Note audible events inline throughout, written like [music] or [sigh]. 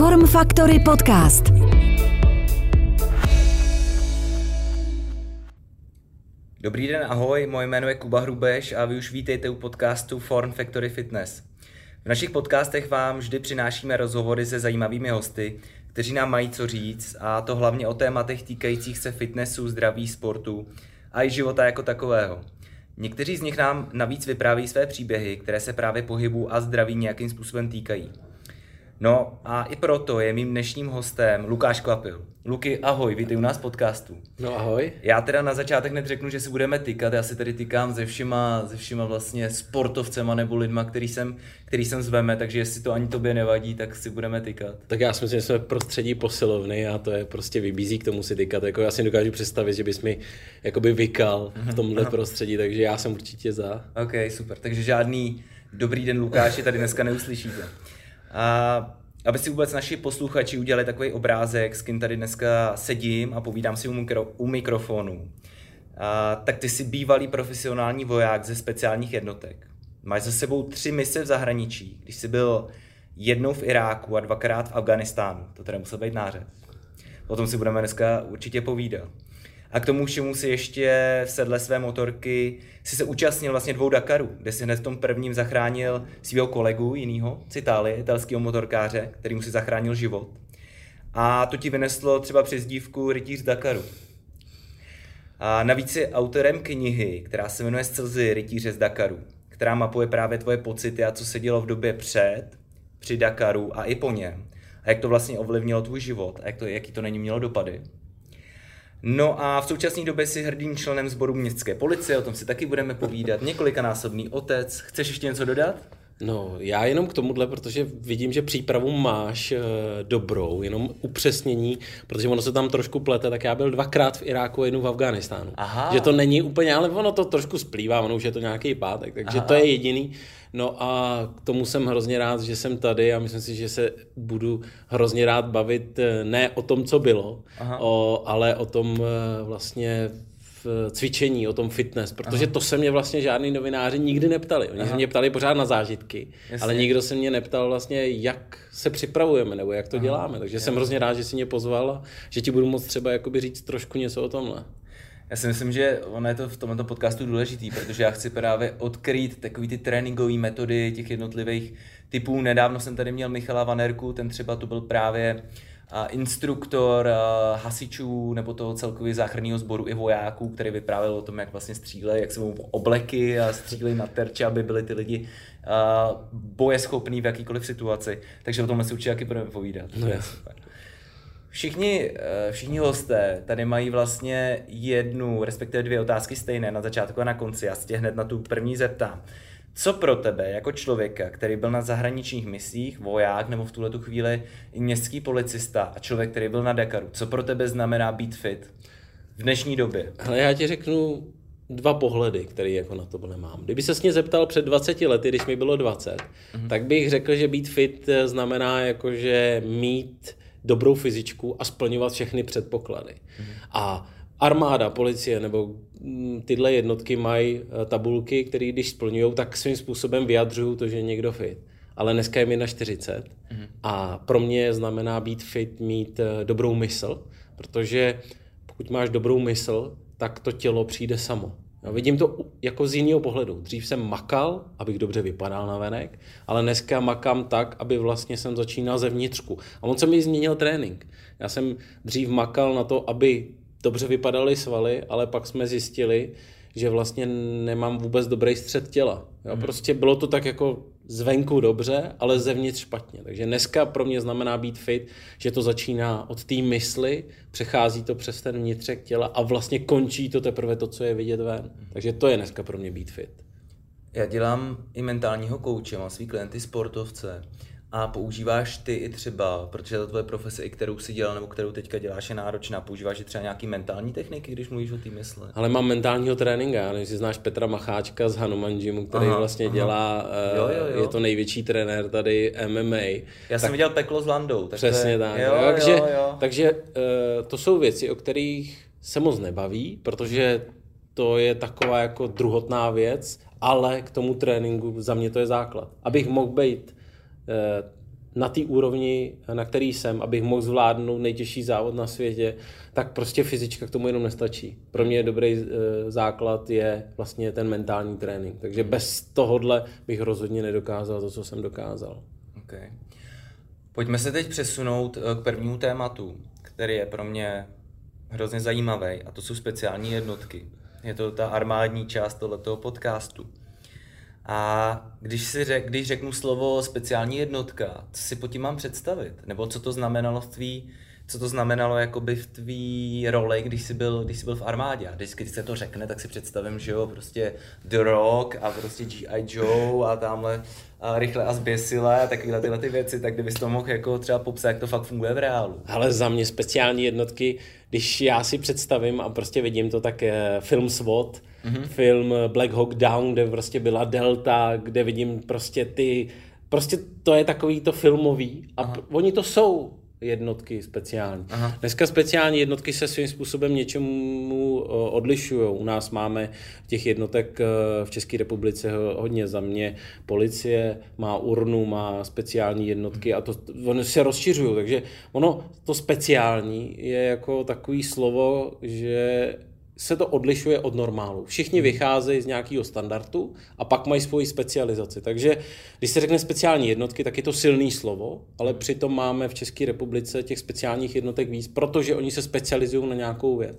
Form Factory Podcast. Dobrý den, ahoj, moje jméno je Kuba Hrubeš a vy už vítejte u podcastu Form Factory Fitness. V našich podcastech vám vždy přinášíme rozhovory se zajímavými hosty, kteří nám mají co říct a to hlavně o tématech týkajících se fitnessu, zdraví, sportu a i života jako takového. Někteří z nich nám navíc vypráví své příběhy, které se právě pohybu a zdraví nějakým způsobem týkají. No a i proto je mým dnešním hostem Lukáš Kvapil. Luky, ahoj, vítej u nás podcastu. No ahoj. Já teda na začátek hned řeknu, že si budeme tykat, já si tady tykám se všima, se všima vlastně sportovcema nebo lidma, který jsem, který jsem zveme, takže jestli to ani tobě nevadí, tak si budeme tykat. Tak já si myslím, že jsme v prostředí posilovny a to je prostě vybízí k tomu si tykat. Jako já si dokážu představit, že bys mi jakoby vykal v tomhle prostředí, takže já jsem určitě za. OK, super, takže žádný dobrý den Lukáši tady dneska neuslyšíte. A aby si vůbec naši posluchači udělali takový obrázek, s kým tady dneska sedím a povídám si u, mikro, u mikrofonu, a, tak ty jsi bývalý profesionální voják ze speciálních jednotek. Máš za sebou tři mise v zahraničí, když jsi byl jednou v Iráku a dvakrát v Afganistánu. To teda musel být nářez. O tom si budeme dneska určitě povídat. A k tomu všemu si ještě v sedle své motorky si se účastnil vlastně dvou Dakarů, kde si hned v tom prvním zachránil svého kolegu jinýho z Itálie, italského motorkáře, který mu si zachránil život. A to ti vyneslo třeba přezdívku Rytíř Dakaru. A navíc je autorem knihy, která se jmenuje Scelzy Rytíře z Dakaru, která mapuje právě tvoje pocity a co se dělo v době před, při Dakaru a i po něm. A jak to vlastně ovlivnilo tvůj život a jak to, jaký to není mělo dopady. No a v současné době si hrdým členem sboru městské policie, o tom si taky budeme povídat, několikanásobný otec. Chceš ještě něco dodat? No, já jenom k tomuhle, protože vidím, že přípravu máš e, dobrou, jenom upřesnění, protože ono se tam trošku plete, tak já byl dvakrát v Iráku a jednou v Afghánistánu. Aha. Že to není úplně, ale ono to trošku splývá, ono už je to nějaký pátek, takže Aha. to je jediný. No a k tomu jsem hrozně rád, že jsem tady a myslím si, že se budu hrozně rád bavit eh, ne o tom, co bylo, o, ale o tom eh, vlastně v cvičení, o tom fitness, protože Aha. to se mě vlastně žádný novináři nikdy neptali. Oni Aha. se mě ptali pořád na zážitky, Jasně. ale nikdo se mě neptal vlastně, jak se připravujeme nebo jak to Aha. děláme. Takže Jasně. jsem hrozně rád, že si mě pozval a že ti budu moct třeba jakoby říct trošku něco o tomhle. Já si myslím, že ono je to v tomto podcastu důležitý, protože já chci právě odkrýt takový ty tréninkové metody těch jednotlivých typů. Nedávno jsem tady měl Michala Vanerku, ten třeba tu byl právě instruktor hasičů nebo toho celkově záchranného sboru i vojáků, který vyprávěl o tom, jak vlastně střílejí, jak se mu obleky a střílejí na terče, aby byli ty lidi bojeschopní v jakýkoliv situaci. Takže o tom si určitě taky budeme povídat. No, Všichni, eh, všichni hosté tady mají vlastně jednu, respektive dvě otázky stejné na začátku a na konci. Já se tě hned na tu první zeptám. Co pro tebe, jako člověka, který byl na zahraničních misích, voják nebo v tuhle chvíli městský policista a člověk, který byl na Dakaru, co pro tebe znamená být fit v dnešní době? Ale já ti řeknu dva pohledy, které jako na to nemám. Kdyby se mě zeptal před 20 lety, když mi bylo 20, mm-hmm. tak bych řekl, že být fit znamená jakože mít dobrou fyzičku a splňovat všechny předpoklady. Mm-hmm. A armáda, policie nebo mm, tyhle jednotky mají eh, tabulky, které když splňují, tak svým způsobem vyjadřují to, že je někdo fit. Ale dneska je mi na 40 mm-hmm. a pro mě znamená být fit, mít eh, dobrou mysl, protože pokud máš dobrou mysl, tak to tělo přijde samo. Já vidím to jako z jiného pohledu. Dřív jsem makal, abych dobře vypadal na venek, ale dneska makám tak, aby vlastně jsem začínal ze vnitřku. A on se mi změnil trénink. Já jsem dřív makal na to, aby dobře vypadaly svaly, ale pak jsme zjistili, že vlastně nemám vůbec dobrý střed těla. Jo, mm. Prostě bylo to tak jako zvenku dobře, ale zevnitř špatně. Takže dneska pro mě znamená být fit, že to začíná od té mysli, přechází to přes ten vnitřek těla a vlastně končí to teprve to, co je vidět ven. Mm. Takže to je dneska pro mě být fit. Já dělám i mentálního kouče, mám svý klienty sportovce a používáš ty i třeba, protože ta tvoje profese, i kterou si dělal nebo kterou teďka děláš, je náročná, používáš i třeba nějaký mentální techniky, když mluvíš o té mysli? Ale mám mentálního tréninka, než si znáš Petra Macháčka z Hanuman Gymu, který aha, vlastně aha. dělá, jo, jo, jo. je to největší trenér tady MMA. Já tak, jsem viděl peklo s Landou. Tak přesně tak. Jo, jo, takže jo, jo. takže uh, to jsou věci, o kterých se moc nebaví, protože to je taková jako druhotná věc, ale k tomu tréninku za mě to je základ. Abych mohl být Eh, na té úrovni, na který jsem, abych mohl zvládnout nejtěžší závod na světě, tak prostě fyzička k tomu jenom nestačí. Pro mě dobrý e, základ je vlastně ten mentální trénink. Takže bez tohohle bych rozhodně nedokázal to, co jsem dokázal. Okay. Pojďme se teď přesunout eh, k prvnímu tématu, který je pro mě hrozně zajímavý, a to jsou speciální jednotky. Je to ta armádní část tohoto podcastu. A když, si řek, když řeknu slovo speciální jednotka, co si po tím mám představit? Nebo co to znamenalo v tvý, co to znamenalo jakoby v tvý roli, když jsi byl, když jsi byl v armádě. A když se to řekne, tak si představím, že jo, prostě The Rock a prostě G.I. Joe a tamhle a rychle a zběsile a takovéhle tyhle ty věci, tak kdybys to mohl jako třeba popsat, jak to fakt funguje v reálu. Ale za mě speciální jednotky, když já si představím a prostě vidím to, tak film SWAT, mm-hmm. film Black Hawk Down, kde prostě byla Delta, kde vidím prostě ty, prostě to je takový to filmový a Aha. oni to jsou jednotky speciální. Aha. Dneska speciální jednotky se svým způsobem něčemu odlišují. U nás máme těch jednotek e, v České republice hodně. Za mě policie má urnu, má speciální jednotky a to oni se rozšiřují. Takže ono, to speciální je jako takový slovo, že se to odlišuje od normálu. Všichni hmm. vycházejí z nějakého standardu a pak mají svoji specializaci. Takže když se řekne speciální jednotky, tak je to silný slovo, ale přitom máme v České republice těch speciálních jednotek víc, protože oni se specializují na nějakou věc.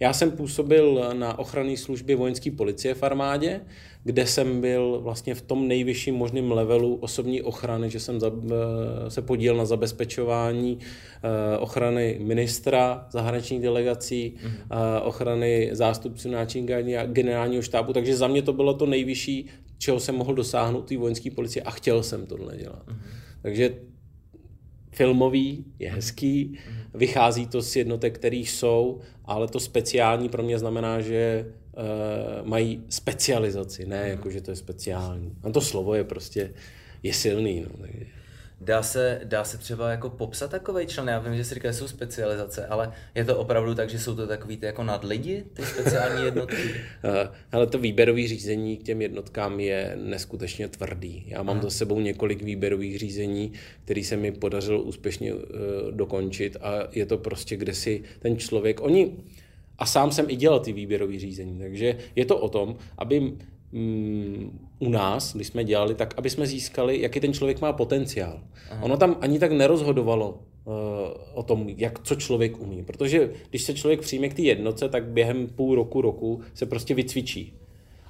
Já jsem působil na ochranné službě vojenské policie v armádě, kde jsem byl vlastně v tom nejvyšším možném levelu osobní ochrany, že jsem eh, se podílel na zabezpečování eh, ochrany ministra zahraničních delegací, mm-hmm. ochrany zástupců náčinka a generálního štábu, takže za mě to bylo to nejvyšší, čeho jsem mohl dosáhnout té vojenské policie a chtěl jsem tohle dělat. Mm-hmm. Takže filmový, je hezký, mm-hmm. vychází to z jednotek, které jsou, ale to speciální pro mě znamená, že mají specializaci, ne mm-hmm. jako, že to je speciální. A to slovo je prostě, je silný. No, takže. Dá se, dá se třeba jako popsat takový člen? Já vím, že si říká, že jsou specializace, ale je to opravdu tak, že jsou to takový ty jako nadlidi, ty speciální jednotky? [laughs] ale to výběrové řízení k těm jednotkám je neskutečně tvrdý. Já mám Aha. za sebou několik výběrových řízení, který se mi podařilo úspěšně uh, dokončit a je to prostě, kde si ten člověk, oni, a sám jsem i dělal ty výběrové řízení, takže je to o tom, aby mm, u nás, když jsme dělali, tak aby jsme získali, jaký ten člověk má potenciál. Aha. Ono tam ani tak nerozhodovalo uh, o tom, jak co člověk umí. Protože když se člověk přijme k té jednoce, tak během půl roku, roku se prostě vycvičí.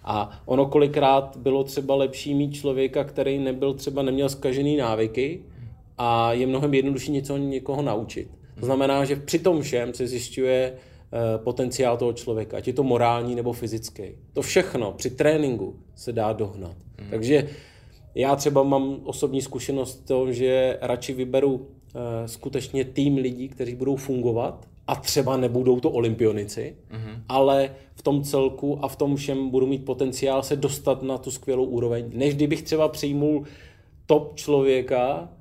A ono kolikrát bylo třeba lepší mít člověka, který nebyl třeba neměl zkažený návyky a je mnohem jednodušší něco někoho naučit. To znamená, že při tom všem se zjišťuje, potenciál toho člověka, ať je to morální nebo fyzický. To všechno při tréninku se dá dohnat. Hmm. Takže já třeba mám osobní zkušenost v tom, že radši vyberu uh, skutečně tým lidí, kteří budou fungovat a třeba nebudou to olympionici, hmm. ale v tom celku a v tom všem budu mít potenciál se dostat na tu skvělou úroveň, než kdybych třeba přijmul top člověka, Eh,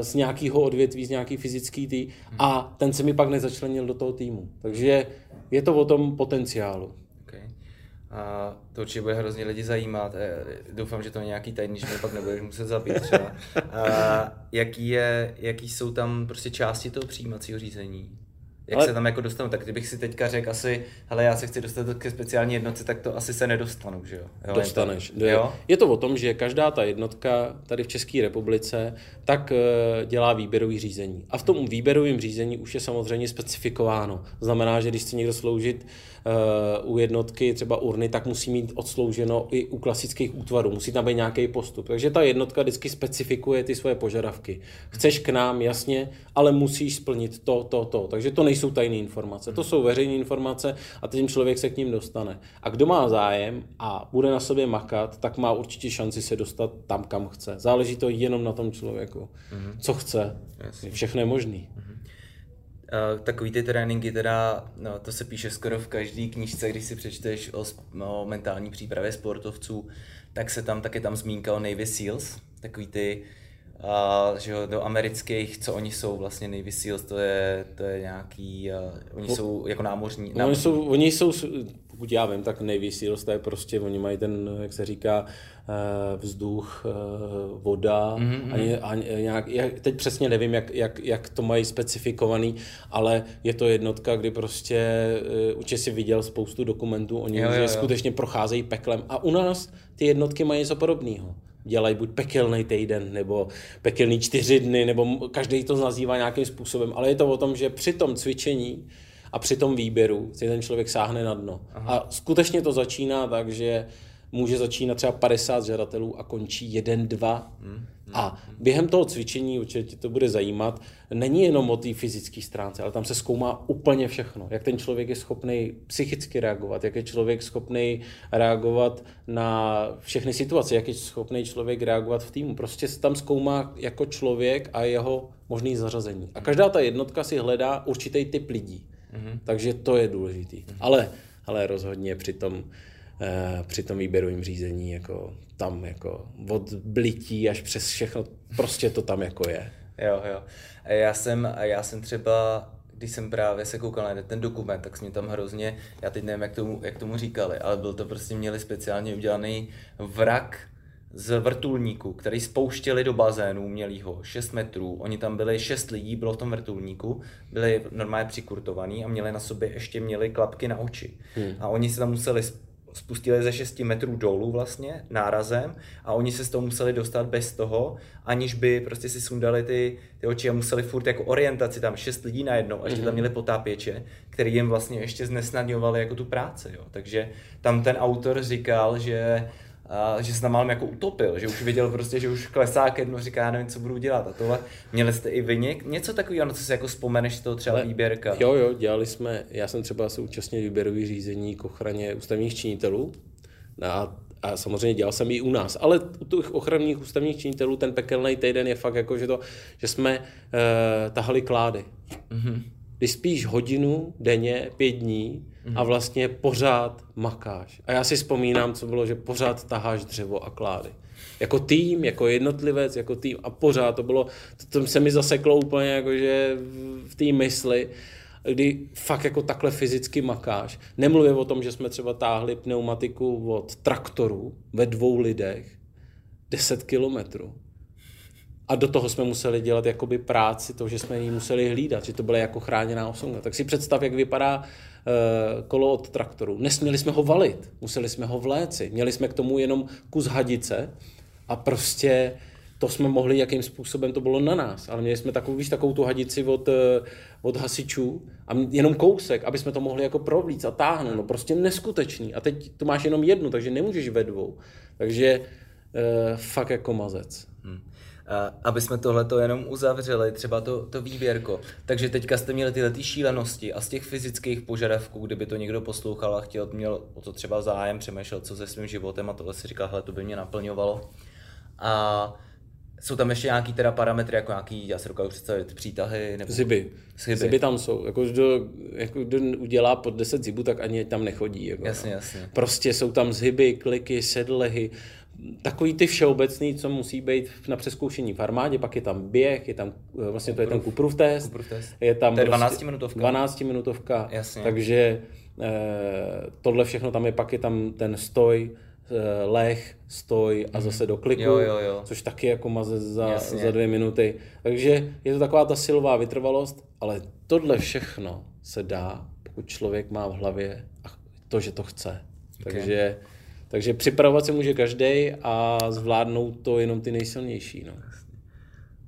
z nějakého odvětví, z nějaký fyzický tý a ten se mi pak nezačlenil do toho týmu. Takže je to o tom potenciálu. Okay. A to určitě bude hrozně lidi zajímat. Eh, doufám, že to je nějaký tajný, že mě pak nebudeš muset zabít třeba. A jaký, je, jaký jsou tam prostě části toho přijímacího řízení? Jak ale... se tam jako dostanu? Tak kdybych si teďka řekl asi, hele, já se chci dostat ke speciální jednotce, tak to asi se nedostanu, že jo? jo Dostaneš. To, jo? Je to o tom, že každá ta jednotka tady v České republice tak uh, dělá výběrový řízení. A v tom výběrovém řízení už je samozřejmě specifikováno. Znamená, že když chce někdo sloužit u jednotky třeba urny, tak musí mít odslouženo i u klasických útvarů. Musí tam být nějaký postup. Takže ta jednotka vždycky specifikuje ty svoje požadavky. Chceš k nám, jasně, ale musíš splnit to, to, to. Takže to nejsou tajné informace. To jsou veřejné informace a ten člověk se k ním dostane. A kdo má zájem a bude na sobě makat, tak má určitě šanci se dostat tam, kam chce. Záleží to jenom na tom člověku. Mm-hmm. Co chce. Všechno je možný. Uh, takový ty tréninky teda, no, to se píše skoro v každé knižce, když si přečteš o, o mentální přípravě sportovců, tak se tam taky tam zmínka o Navy SEALs, takový ty uh, že jo, do amerických, co oni jsou vlastně Navy SEALs, to je, to je nějaký, uh, oni jsou jako námořní, námořní. Oni jsou, oni jsou pokud já vím, tak Navy Seals, to je prostě, oni mají ten, jak se říká, eh, vzduch, eh, voda, mm-hmm. ani, ani, nějak, já teď přesně nevím, jak, jak, jak to mají specifikovaný, ale je to jednotka, kdy prostě eh, určitě si viděl spoustu dokumentů o nich, že skutečně procházejí peklem. A u nás ty jednotky mají něco podobného dělají buď pekelný týden, nebo pekelný čtyři dny, nebo každý to nazývá nějakým způsobem, ale je to o tom, že při tom cvičení a při tom výběru si ten člověk sáhne na dno. Aha. A skutečně to začíná tak, že může začínat třeba 50 žadatelů a končí jeden, dva. Hmm, hmm, a během toho cvičení, určitě to bude zajímat, není jenom o té fyzické stránce, ale tam se zkoumá úplně všechno. Jak ten člověk je schopný psychicky reagovat, jak je člověk schopný reagovat na všechny situace, jak je schopný člověk reagovat v týmu. Prostě se tam zkoumá jako člověk a jeho možný zařazení. A každá ta jednotka si hledá určitý typ lidí. Mm-hmm. Takže to je důležitý. Mm-hmm. Ale, ale rozhodně při tom, eh, při tom výběrovém řízení jako tam jako od blití až přes všechno, prostě to tam jako je. Jo, jo. Já jsem, já jsem třeba když jsem právě se koukal na ten dokument, tak jsme tam hrozně, já teď nevím, jak tomu, jak tomu říkali, ale byl to prostě, měli speciálně udělaný vrak z vrtulníku, který spouštěli do bazénu umělýho 6 metrů. Oni tam byli 6 lidí, bylo v tom vrtulníku, byli normálně přikurtovaní a měli na sobě ještě měli klapky na oči. Hmm. A oni se tam museli spustili ze 6 metrů dolů vlastně nárazem a oni se z toho museli dostat bez toho, aniž by prostě si sundali ty, ty oči a museli furt jako orientaci tam šest lidí najednou a ještě tam měli potápěče, který jim vlastně ještě znesnadňovali jako tu práci, jo. Takže tam ten autor říkal, že a že se tam málem jako utopil, že už viděl prostě, že už klesá ke dnu, říká, já nevím, co budu dělat a tohle. Měli jste i vy něk, něco takového, na co si jako vzpomeneš, to třeba Ale, výběrka? Jo, jo, dělali jsme, já jsem třeba se účastnil výběrový řízení k ochraně ústavních činitelů a, a samozřejmě dělal jsem i u nás, ale u těch ochranných ústavních činitelů ten pekelný týden je fakt jako, že, to, že jsme uh, tahali klády. Mm-hmm. Když spíš hodinu denně, pět dní, a mhm. vlastně pořád makáš. A já si vzpomínám, co bylo, že pořád taháš dřevo a klády. Jako tým, jako jednotlivec, jako tým a pořád to bylo, to, to se mi zaseklo úplně jakože v té mysli, kdy fakt jako takhle fyzicky makáš. Nemluvím o tom, že jsme třeba táhli pneumatiku od traktoru ve dvou lidech 10 kilometrů. A do toho jsme museli dělat jakoby práci, to, že jsme ji museli hlídat, že to byla jako chráněná osonka. Tak si představ, jak vypadá Eh, kolo od traktoru. Nesměli jsme ho valit, museli jsme ho vléci. Měli jsme k tomu jenom kus hadice a prostě to jsme mohli, jakým způsobem to bylo na nás. Ale měli jsme takovou, víš, takovou tu hadici od, eh, od hasičů a jenom kousek, aby jsme to mohli jako provlíct a táhnout. No prostě neskutečný. A teď to máš jenom jednu, takže nemůžeš ve dvou. Takže e, fakt jako mazec. Hmm aby jsme tohleto jenom uzavřeli, třeba to, to výběrko. Takže teďka jste měli tyhle ty šílenosti a z těch fyzických požadavků, kdyby to někdo poslouchal a chtěl, měl o to třeba zájem, přemýšlel, co se svým životem a tohle si říkal, hele, to by mě naplňovalo. A jsou tam ještě nějaký teda parametry, jako nějaký, já si dokážu představit, přítahy? Nebo... Ziby. Ziby. Ziby tam jsou. Jako, kdo, jako, kdo udělá pod 10 zibů, tak ani tam nechodí. Jako, jasně, no. jasně. Prostě jsou tam zhyby, kliky, sedlehy, takový ty všeobecný, co musí být na přeskoušení v armádě, pak je tam běh, je tam, eh, vlastně to je ten Kuprův test, Kuprův test. je tam to je 12 prostě minutovka. 12 minutovka, Jasně. takže eh, tohle všechno tam je, pak je tam ten stoj, eh, leh, stoj a mhm. zase do kliku, jo, jo, jo. což taky jako maze za, za dvě minuty. Takže je to taková ta silová vytrvalost, ale tohle všechno se dá, pokud člověk má v hlavě to, že to chce. Okay. Takže takže připravovat se může každý a zvládnout to jenom ty nejsilnější. No.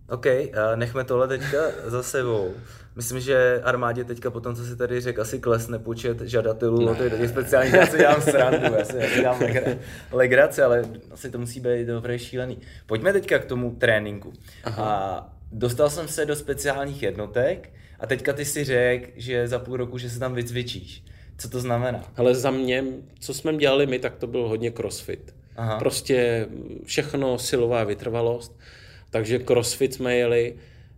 OK, nechme tohle teďka [laughs] za sebou. Myslím, že armádě teďka po tom, co si tady řekl, asi klesne počet žadatelů. No to je speciální, já si dělám srandu, já si, já si dělám legra, legraci, ale asi to musí být dobré šílený. Pojďme teďka k tomu tréninku. Aha. A dostal jsem se do speciálních jednotek a teďka ty si řekl, že za půl roku, že se tam vycvičíš. Co to znamená? Ale za mě, co jsme dělali my, tak to byl hodně crossfit. Aha. Prostě všechno silová vytrvalost. Takže crossfit jsme jeli,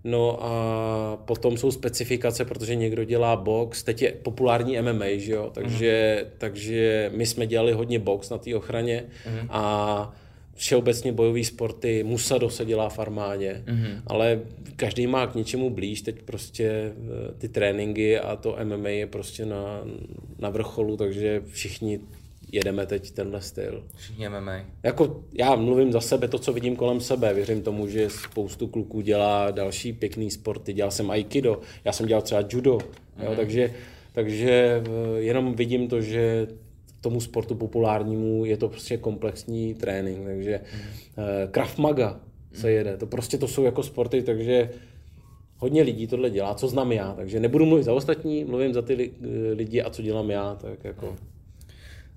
No a potom jsou specifikace, protože někdo dělá box, teď je populární MMA, že jo, takže, mm. takže my jsme dělali hodně box na té ochraně mm. a všeobecně bojové sporty, Musado se dělá v armádě, mm-hmm. ale každý má k něčemu blíž, teď prostě eh, ty tréninky a to MMA je prostě na, na vrcholu, takže všichni jedeme teď tenhle styl. Všichni MMA. Jako já mluvím za sebe, to, co vidím kolem sebe, věřím tomu, že spoustu kluků dělá další pěkný sporty, dělal jsem aikido, já jsem dělal třeba judo, mm-hmm. jo, takže, takže eh, jenom vidím to, že tomu sportu populárnímu je to prostě komplexní trénink, takže mm. uh, Krav Maga se jede, to prostě to jsou jako sporty, takže hodně lidí tohle dělá, co znám já, takže nebudu mluvit za ostatní, mluvím za ty lidi a co dělám já, tak jako...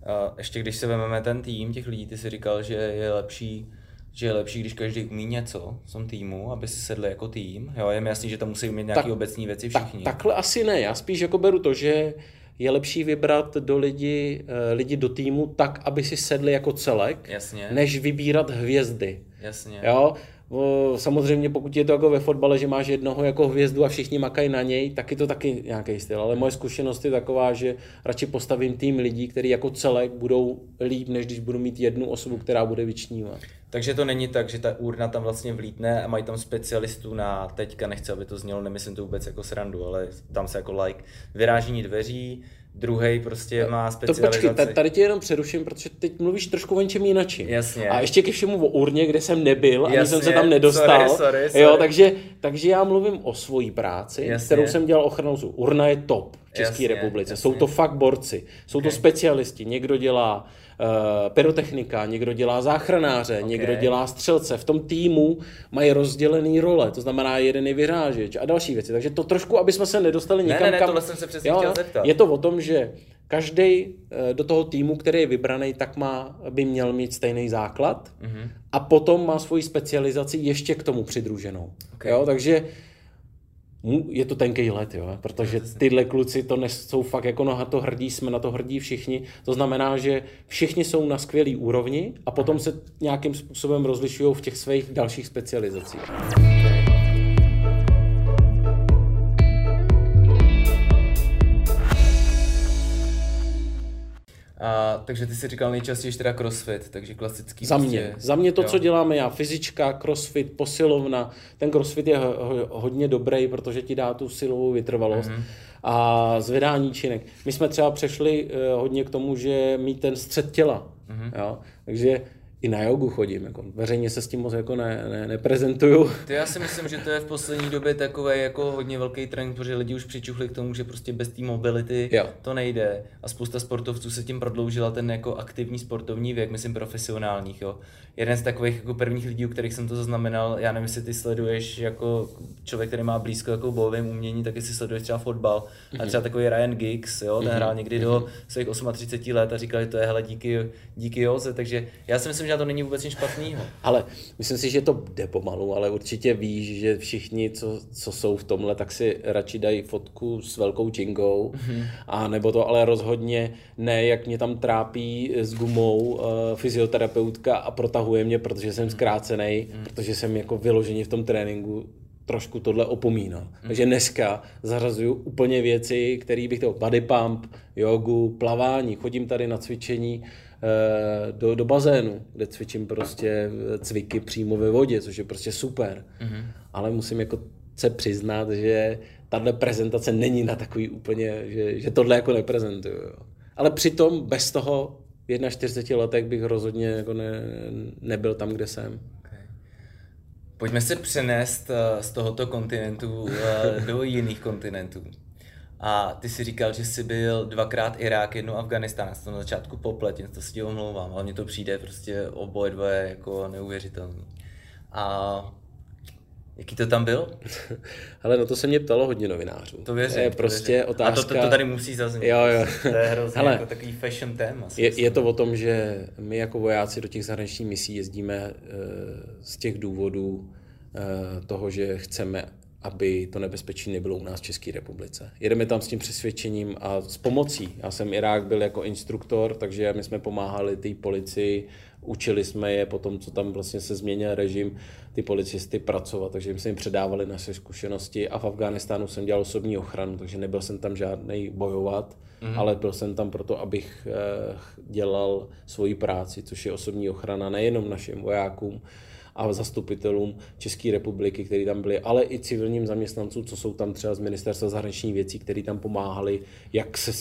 A ještě když se vezmeme ten tým těch lidí, ty si říkal, že je lepší, že je lepší, když každý umí něco v tom týmu, aby si sedli jako tým. Jo, je mi jasný, že tam musí umět nějaké obecní věci všichni. Tak, takhle asi ne, já spíš jako beru to, že je lepší vybrat do lidi, eh, lidi do týmu tak, aby si sedli jako celek, Jasně. než vybírat hvězdy. Jasně. Jo? Samozřejmě pokud je to jako ve fotbale, že máš jednoho jako hvězdu a všichni makají na něj, tak je to taky nějaký styl. Ale moje zkušenost je taková, že radši postavím tým lidí, kteří jako celek budou líp, než když budu mít jednu osobu, která bude vyčnívat. Takže to není tak, že ta urna tam vlastně vlítne a mají tam specialistů na teďka, nechci, aby to znělo, nemyslím to vůbec jako srandu, ale tam se jako like vyrážení dveří, druhý prostě má specializaci. To počkej, tady tě jenom přeruším, protože teď mluvíš trošku o něčem jinačím. Jasně. A ještě ke všemu o urně, kde jsem nebyl, ani jsem se tam nedostal. Sorry, sorry, sorry. Jo, takže, takže já mluvím o svojí práci, jasně. kterou jsem dělal ochranou Urna je top v České republice. Jasně. Jsou to fakt borci, jsou okay. to specialisti. Někdo dělá pyrotechnika, někdo dělá záchranáře, okay. někdo dělá střelce. V tom týmu mají rozdělený role, to znamená jeden je vyrážeč a další věci. Takže to trošku, aby jsme se nedostali někam, ne, ne, ne, kam... tohle jsem se přesně jo, chtěl zeptat. Je to o tom, že každý eh, do toho týmu, který je vybraný, tak má, by měl mít stejný základ mm-hmm. a potom má svoji specializaci ještě k tomu přidruženou. Okay. Jo, takže je to tenký let, jo, protože tyhle kluci to jsou fakt jako na to hrdí, jsme na to hrdí všichni. To znamená, že všichni jsou na skvělý úrovni a potom se nějakým způsobem rozlišují v těch svých dalších specializacích. A, takže ty si říkal nejčastěji teda crossfit, takže klasický. Za mě, prostě, za mě to, jo. co děláme já, fyzička, crossfit, posilovna, ten crossfit je ho, hodně dobrý, protože ti dá tu silovou vytrvalost. Mm-hmm. A zvedání činek. My jsme třeba přešli uh, hodně k tomu, že mít ten střed těla. Mm-hmm. Jo? Takže i na jogu chodím, jako veřejně se s tím moc jako ne, ne, neprezentuju. To já si myslím, že to je v poslední době takový jako hodně velký trend, protože lidi už přičuchli k tomu, že prostě bez té mobility jo. to nejde a spousta sportovců se tím prodloužila ten jako aktivní sportovní věk, myslím profesionálních, jo. Jeden z takových jako prvních lidí, u kterých jsem to zaznamenal, já nevím, jestli ty sleduješ jako člověk, který má blízko jako bojovým umění, tak jestli sleduješ třeba fotbal mm-hmm. a třeba takový Ryan Giggs, jo, ten mm-hmm. hrál někdy do mhm. svých 38 let a říkal, že to je hele díky, díky Joze, takže já si myslím, že to není vůbec nic špatného. Ale myslím si, že to jde pomalu, ale určitě víš, že všichni, co, co jsou v tomhle, tak si radši dají fotku s velkou čingou, mm-hmm. a nebo to ale rozhodně ne, jak mě tam trápí s gumou uh, fyzioterapeutka a protahuje mě, protože jsem mm-hmm. zkrácený, mm-hmm. protože jsem jako vyložený v tom tréninku trošku tohle opomínal. Mm. Takže dneska zařazuju úplně věci, které bych to body pump, jogu, plavání, chodím tady na cvičení Eh, do, do bazénu, kde cvičím prostě cviky přímo ve vodě, což je prostě super. Mm-hmm. Ale musím jako se přiznat, že tahle prezentace není na takový úplně, že, že tohle jako neprezentuju. Ale přitom bez toho v 41 letech bych rozhodně jako ne, nebyl tam, kde jsem. Pojďme se přenést eh, z tohoto kontinentu eh, [laughs] do jiných kontinentů. A ty si říkal, že jsi byl dvakrát Irák, jednou Afganistán. Já jsem na začátku poplet, to si tě omlouvám, ale mně to přijde prostě oboje dvoje jako neuvěřitelný. A Jaký to tam byl? [laughs] Ale no to se mě ptalo hodně novinářů. To věřím. Je prostě věřím. otázka... A to, to, to tady musí zaznít. Jo, jo. To je hrozně [laughs] Hele, jako takový fashion téma. Je, je to o tom, že my jako vojáci do těch zahraničních misí jezdíme uh, z těch důvodů uh, toho, že chceme aby to nebezpečí nebylo u nás v České republice. Jedeme tam s tím přesvědčením a s pomocí. Já jsem Irák byl jako instruktor, takže my jsme pomáhali té policii, učili jsme je po tom, co tam vlastně se změnil režim, ty policisty pracovat, takže jsme jim předávali naše zkušenosti a v Afghánistánu jsem dělal osobní ochranu, takže nebyl jsem tam žádný bojovat, mm-hmm. ale byl jsem tam proto, abych eh, dělal svoji práci, což je osobní ochrana nejenom našim vojákům, a zastupitelům České republiky, kteří tam byli, ale i civilním zaměstnancům, co jsou tam třeba z ministerstva zahraničních věcí, kteří tam pomáhali, jak se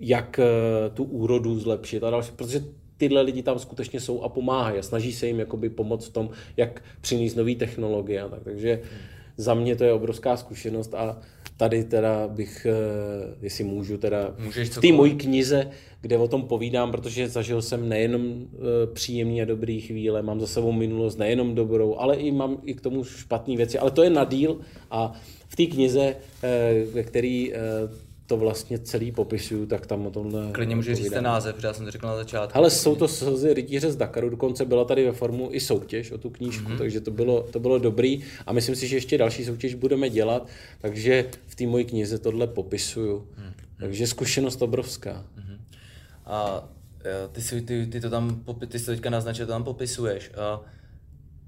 jak eh, tu úrodu zlepšit a další, protože tyhle lidi tam skutečně jsou a pomáhají a snaží se jim jakoby pomoct v tom, jak přinést nové technologie a tak. Takže za mě to je obrovská zkušenost a tady teda bych, eh, jestli můžu teda Můžeš v té mojí knize, kde o tom povídám, protože zažil jsem nejenom eh, příjemné a dobré chvíle, mám za sebou minulost nejenom dobrou, ale i mám i k tomu špatné věci, ale to je na díl a v té knize, eh, ve který to vlastně celý popisuju, tak tam o tom Klidně můžu říct ten název, protože já jsem to řekl na začátku. Ale jsou to slzy rytíře z Dakaru, dokonce byla tady ve formu i soutěž o tu knížku, mm-hmm. takže to bylo, to bylo dobrý a myslím si, že ještě další soutěž budeme dělat, takže v té mojí knize tohle popisuju. Mm-hmm. Takže zkušenost obrovská. Mm-hmm. A e, ty, si, ty, ty to tam, ty si to teďka naznačil, to tam popisuješ. A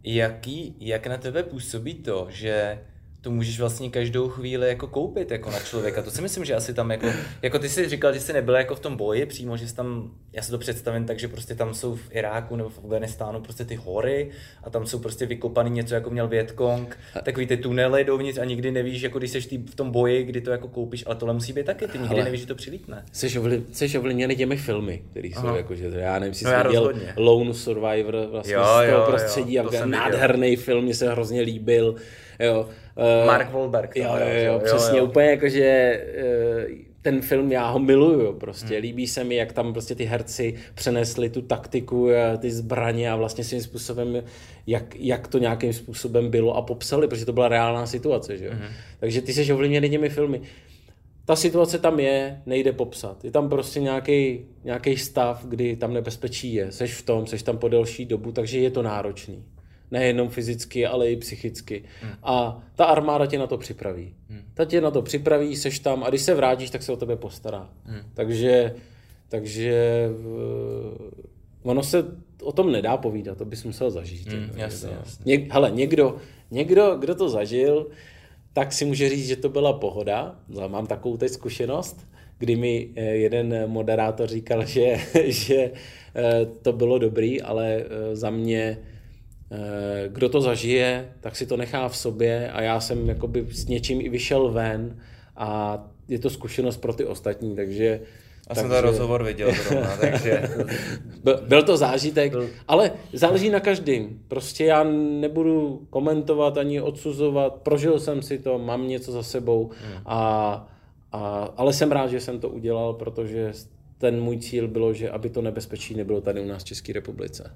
jaký, jak na tebe působí to, že to můžeš vlastně každou chvíli jako koupit jako na člověka. To si myslím, že asi tam jako, jako ty jsi říkal, že jsi nebyl jako v tom boji přímo, že jsi tam, já si to představím tak, že prostě tam jsou v Iráku nebo v Afganistánu prostě ty hory a tam jsou prostě vykopaný něco, jako měl Vietkong, takový ty tunely dovnitř a nikdy nevíš, jako když jsi v tom boji, kdy to jako koupíš, ale tohle musí být taky, ty nikdy Ale nevíš, že to přilítne. Jsi, ovli, jsi ovlivněný těmi filmy, které jsou jako, že já nevím, jestli no, jsi viděl Lone Survivor vlastně jo, z toho jo, prostředí, jo, to nádherný film, mě se hrozně líbil. Jo, Uh, Mark Wahlberg. Jo, jo, jo, jo, přesně, jo. úplně jako, že uh, ten film já ho miluju prostě. Hmm. Líbí se mi, jak tam prostě ty herci přenesli tu taktiku, ty zbraně a vlastně svým způsobem, jak, jak to nějakým způsobem bylo a popsali, protože to byla reálná situace, že jo. Hmm. Takže ty jsi ovlivněný těmi filmy. Ta situace tam je, nejde popsat. Je tam prostě nějaký stav, kdy tam nebezpečí je. Seš v tom, seš tam po delší dobu, takže je to náročný nejenom fyzicky, ale i psychicky. Hmm. A ta armáda tě na to připraví. Hmm. Ta tě na to připraví, seš tam a když se vrátíš, tak se o tebe postará. Hmm. Takže, takže ono se o tom nedá povídat, to bys musel zažít. Hmm, jasně, jasně. Něk, hele, někdo, někdo, kdo to zažil, tak si může říct, že to byla pohoda. Mám takovou teď zkušenost, kdy mi eh, jeden moderátor říkal, [laughs] že, že eh, to bylo dobrý, ale eh, za mě Eh, kdo to zažije, tak si to nechá v sobě a já jsem jakoby s něčím i vyšel ven a je to zkušenost pro ty ostatní, takže a jsem ten rozhovor viděl zrovna, [laughs] takže... Byl to zážitek, ale záleží na každém. Prostě já nebudu komentovat ani odsuzovat, prožil jsem si to, mám něco za sebou, hmm. a, a, ale jsem rád, že jsem to udělal, protože ten můj cíl bylo, že aby to nebezpečí nebylo tady u nás v České republice.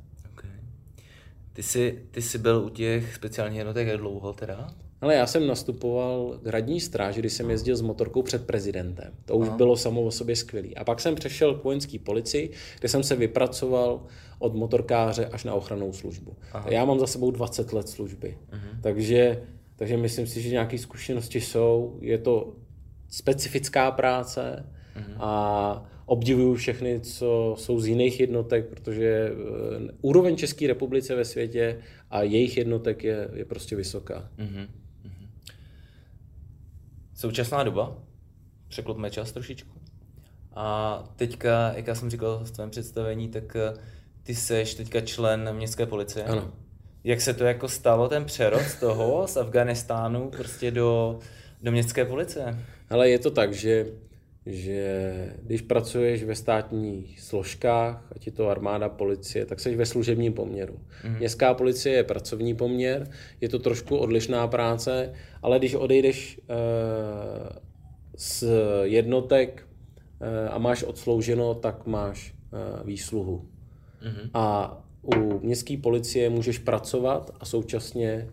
Ty jsi, ty jsi byl u těch speciálních jednotek jak dlouho teda? Ale já jsem nastupoval k hradní stráži, když jsem jezdil s motorkou před prezidentem. To už Aha. bylo samo o sobě skvělý. A pak jsem přešel k vojenské policii, kde jsem se vypracoval od motorkáře až na ochranou službu. Aha. Já mám za sebou 20 let služby. Aha. Takže, takže myslím si, že nějaké zkušenosti jsou. Je to specifická práce Aha. a obdivuju všechny, co jsou z jiných jednotek, protože eh, úroveň České republice ve světě a jejich jednotek je, je prostě vysoká. Mm-hmm. Současná doba, překlopme čas trošičku. A teďka, jak já jsem říkal v tvém představení, tak eh, ty seš teďka člen městské policie. Ano. Jak se to jako stalo, ten přerod z toho, z Afganistánu prostě do, do městské policie? Ale je to tak, že že když pracuješ ve státních složkách, ať je to armáda, policie, tak jsi ve služebním poměru. Mm-hmm. Městská policie je pracovní poměr, je to trošku odlišná práce, ale když odejdeš e, z jednotek e, a máš odslouženo, tak máš e, výsluhu. Mm-hmm. A u městské policie můžeš pracovat a současně e,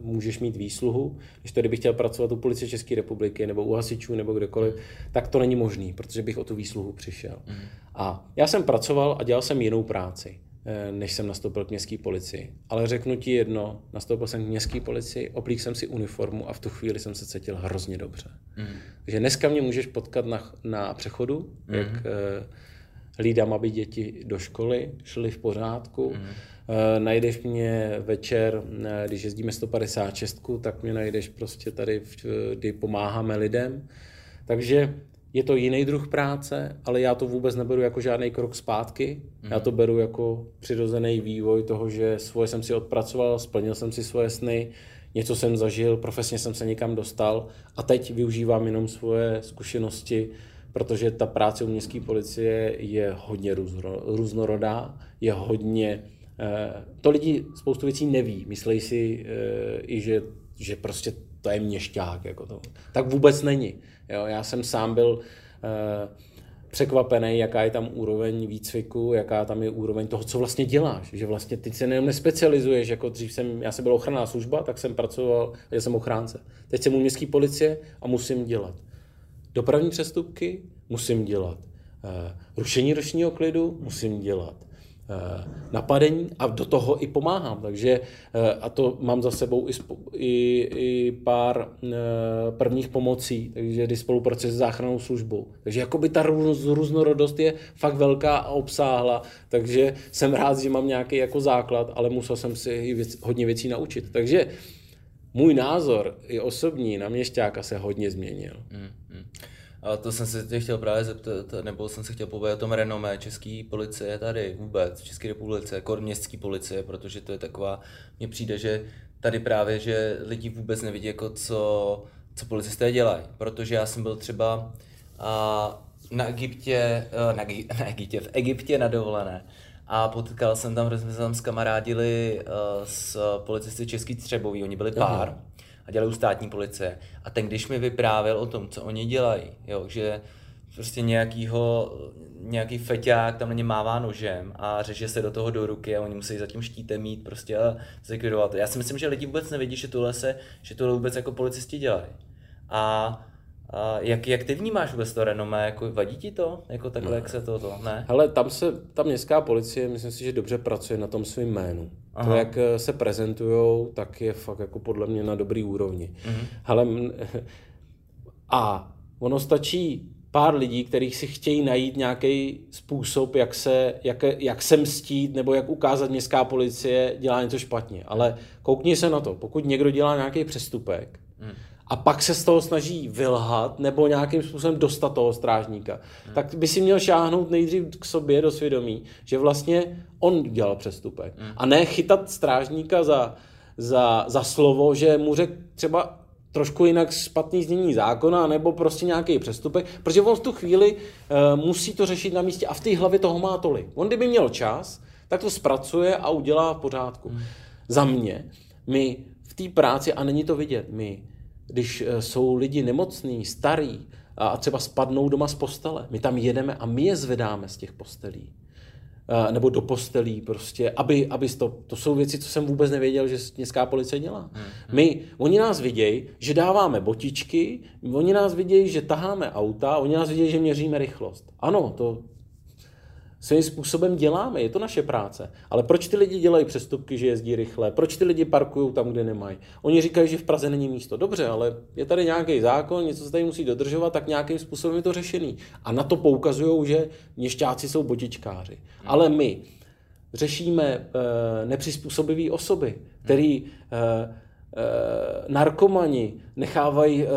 můžeš mít výsluhu. Když tedy bych chtěl pracovat u policie České republiky nebo u hasičů nebo kdekoliv, tak to není možný, protože bych o tu výsluhu přišel. Mm. A já jsem pracoval a dělal jsem jinou práci. eh, než jsem nastoupil k městské policii. Ale řeknu ti jedno, nastoupil jsem k městské policii, oblík jsem si uniformu a v tu chvíli jsem se cítil hrozně dobře. Mm. Takže dneska mě můžeš potkat na, na přechodu, mm. jak uh, hlídám, aby děti do školy šly v pořádku. Mm. Uh, najdeš mě večer, když jezdíme 156, tak mě najdeš prostě tady, kdy pomáháme lidem. Takže je to jiný druh práce, ale já to vůbec neberu jako žádný krok zpátky. Mm. Já to beru jako přirozený vývoj toho, že svoje jsem si odpracoval, splnil jsem si svoje sny, něco jsem zažil, profesně jsem se někam dostal a teď využívám jenom svoje zkušenosti, protože ta práce u městské policie je hodně různorodá, je hodně... Eh, to lidi spoustu věcí neví. Myslí si eh, i, že, že prostě to je měšťák. Jako to. Tak vůbec není. Jo, já jsem sám byl uh, překvapený, jaká je tam úroveň výcviku, jaká tam je úroveň toho, co vlastně děláš. Že vlastně ty se nejenom nespecializuješ, jako dřív jsem, já jsem byl ochranná služba, tak jsem pracoval, já jsem ochránce. Teď jsem u městské policie a musím dělat dopravní přestupky, musím dělat uh, rušení ročního klidu, musím dělat Eh, napadení a do toho i pomáhám. Takže eh, a to mám za sebou i, i, i pár eh, prvních pomocí, takže kdy spolupracuji s záchrannou službou. Takže jakoby ta růz, různorodost je fakt velká a obsáhla, takže jsem rád, že mám nějaký jako základ, ale musel jsem si věc, hodně věcí naučit. Takže můj názor i osobní na měšťáka se hodně změnil. Mm, A to jsem se tě chtěl právě zeptat, nebo jsem se chtěl povědět o tom renomé české policie tady vůbec, v České republice, kor městské policie, protože to je taková, mně přijde, že tady právě, že lidi vůbec nevidí, jako co, co policisté dělají, protože já jsem byl třeba a, na Egyptě, na, [laughs] na Egyptě, v Egyptě na dovolené. A potkal jsem tam, jsme tam s kamarádili s policisty Český Třebový, oni byli pár. Aha dělají státní policie. A ten, když mi vyprávěl o tom, co oni dělají, jo, že prostě nějakýho, nějaký feťák tam na ně mává nožem a řeže se do toho do ruky a oni musí za tím štítem mít prostě a zlikvidovat. Já si myslím, že lidi vůbec nevidí, že tohle, se, že tohle vůbec jako policisti dělají. A a jak, jak ty vnímáš vůbec to renomé? Jako, vadí ti to? Jako takhle, no. jak se to, to ne? Ale tam se, ta městská policie, myslím si, že dobře pracuje na tom svým jménu. Aha. To, jak eh, se prezentují, tak je fakt jako podle mě na dobrý úrovni. Mhm. Hele, [laughs] a ono stačí pár lidí, kterých si chtějí najít nějaký způsob, jak se, jak, jak se mstít, nebo jak ukázat městská policie dělá něco špatně. Ale koukni se na to, pokud někdo dělá nějaký přestupek, mhm a pak se z toho snaží vylhat nebo nějakým způsobem dostat toho strážníka, hmm. tak by si měl šáhnout nejdřív k sobě do svědomí, že vlastně on dělal přestupek. Hmm. A ne chytat strážníka za, za, za slovo, že mu řekl třeba trošku jinak špatný znění zákona, nebo prostě nějaký přestupek, protože on v tu chvíli uh, musí to řešit na místě a v té hlavě toho má tolik. On kdyby měl čas, tak to zpracuje a udělá v pořádku. Hmm. Za mě, my v té práci, a není to vidět, my když eh, jsou lidi nemocní, starí a třeba spadnou doma z postele. My tam jedeme a my je zvedáme z těch postelí. Eh, nebo do postelí prostě, aby, aby to, to jsou věci, co jsem vůbec nevěděl, že městská policie dělá. Hmm, hmm. My, oni nás vidějí, že dáváme botičky, oni nás vidějí, že taháme auta, oni nás vidějí, že měříme rychlost. Ano, to, svým způsobem děláme, je to naše práce. Ale proč ty lidi dělají přestupky, že jezdí rychle? Proč ty lidi parkují tam, kde nemají? Oni říkají, že v Praze není místo. Dobře, ale je tady nějaký zákon, něco se tady musí dodržovat, tak nějakým způsobem je to řešený. A na to poukazují, že měšťáci jsou botičkáři. Ale my řešíme e, nepřizpůsobivé osoby, který e, narkomani nechávají e,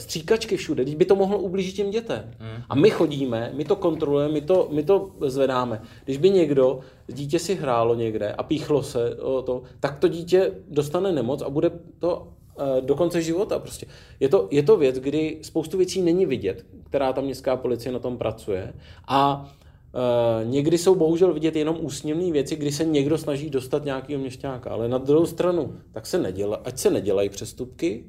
stříkačky všude, když by to mohlo ublížit těm dětem. Hmm. A my chodíme, my to kontrolujeme, my to, my to zvedáme. Když by někdo, dítě si hrálo někde a píchlo se o to, tak to dítě dostane nemoc a bude to e, do konce života. Prostě. Je, to, je to věc, kdy spoustu věcí není vidět, která ta městská policie na tom pracuje. A Uh, někdy jsou bohužel vidět jenom úsměvné věci, kdy se někdo snaží dostat nějakého měšťáka, ale na druhou stranu, tak se neděla, ať se nedělají přestupky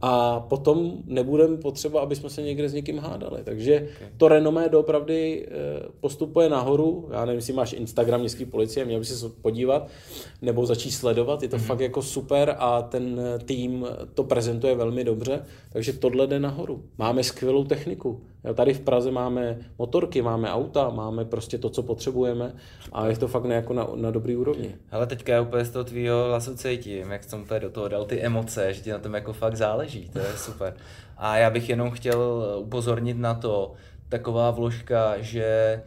a potom nebudeme potřeba, aby jsme se někde s někým hádali. Takže okay. to renomé doopravdy uh, postupuje nahoru. Já nevím, jestli máš Instagram městské policie, měl by se podívat nebo začít sledovat. Je to mm-hmm. fakt jako super a ten tým to prezentuje velmi dobře. Takže tohle jde nahoru. Máme skvělou techniku tady v Praze máme motorky, máme auta, máme prostě to, co potřebujeme a je to fakt ne, jako na, na dobrý úrovni. Ale teďka úplně z toho tvýho hlasu cítím, jak jsem tady do toho dal ty emoce, že ti na tom jako fakt záleží, to je super. A já bych jenom chtěl upozornit na to, taková vložka, že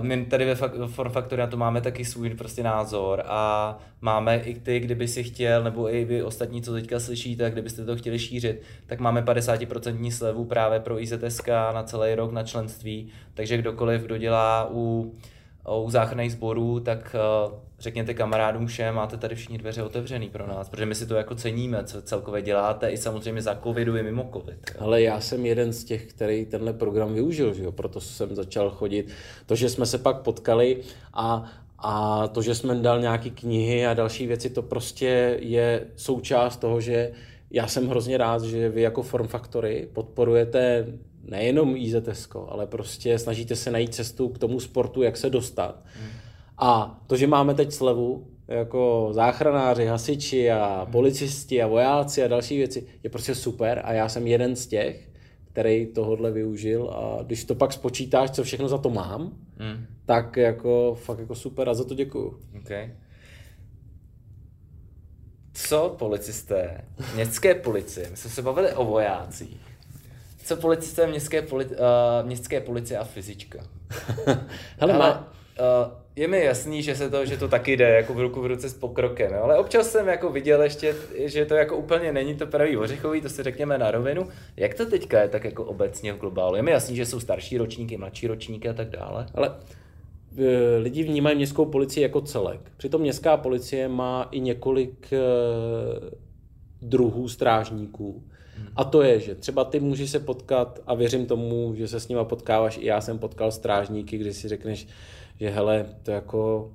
my tady ve Form na to máme taky svůj prostě názor a máme i ty, kdyby si chtěl, nebo i vy ostatní, co teďka slyšíte, kdybyste to chtěli šířit, tak máme 50% slevu právě pro IZSK na celý rok na členství, takže kdokoliv, kdo dělá u u záchranných sborů, tak eh, řekněte kamarádům všem, máte tady všichni dveře otevřený pro nás, protože my si to jako ceníme, co celkově děláte, i samozřejmě za covidu, i mimo covid. Ale já jsem jeden z těch, který tenhle program využil, že jo? proto jsem začal chodit. To, že jsme se pak potkali a, a to, že jsme dal nějaké knihy a další věci, to prostě je součást toho, že já jsem hrozně rád, že vy jako Form Factory podporujete nejenom IZS, ale prostě snažíte se najít cestu k tomu sportu, jak se dostat. Hmm. A to, že máme teď slevu, jako záchranáři, hasiči a hmm. policisti a vojáci a další věci, je prostě super a já jsem jeden z těch, který tohodle využil a když to pak spočítáš, co všechno za to mám, hmm. tak jako fakt jako super a za to děkuju. Okay. Co policisté, městské policie, my jsme se bavili o vojácích, co policisté městské, poli, uh, městské policie a fyzička. [laughs] Hele, má... uh, je mi jasný, že se to, že to taky jde jako v ruku v ruce s pokrokem, jo? ale občas jsem jako viděl ještě, že to jako úplně není to pravý ořechový, to si řekněme na rovinu. Jak to teďka je tak jako obecně v globálu? Je mi jasný, že jsou starší ročníky, mladší ročníky a tak dále. Ale lidi vnímají městskou policii jako celek. Přitom městská policie má i několik e, druhů strážníků. A to je, že třeba ty můžeš se potkat a věřím tomu, že se s nima potkáváš. I já jsem potkal strážníky, kdy si řekneš, že hele, to jako,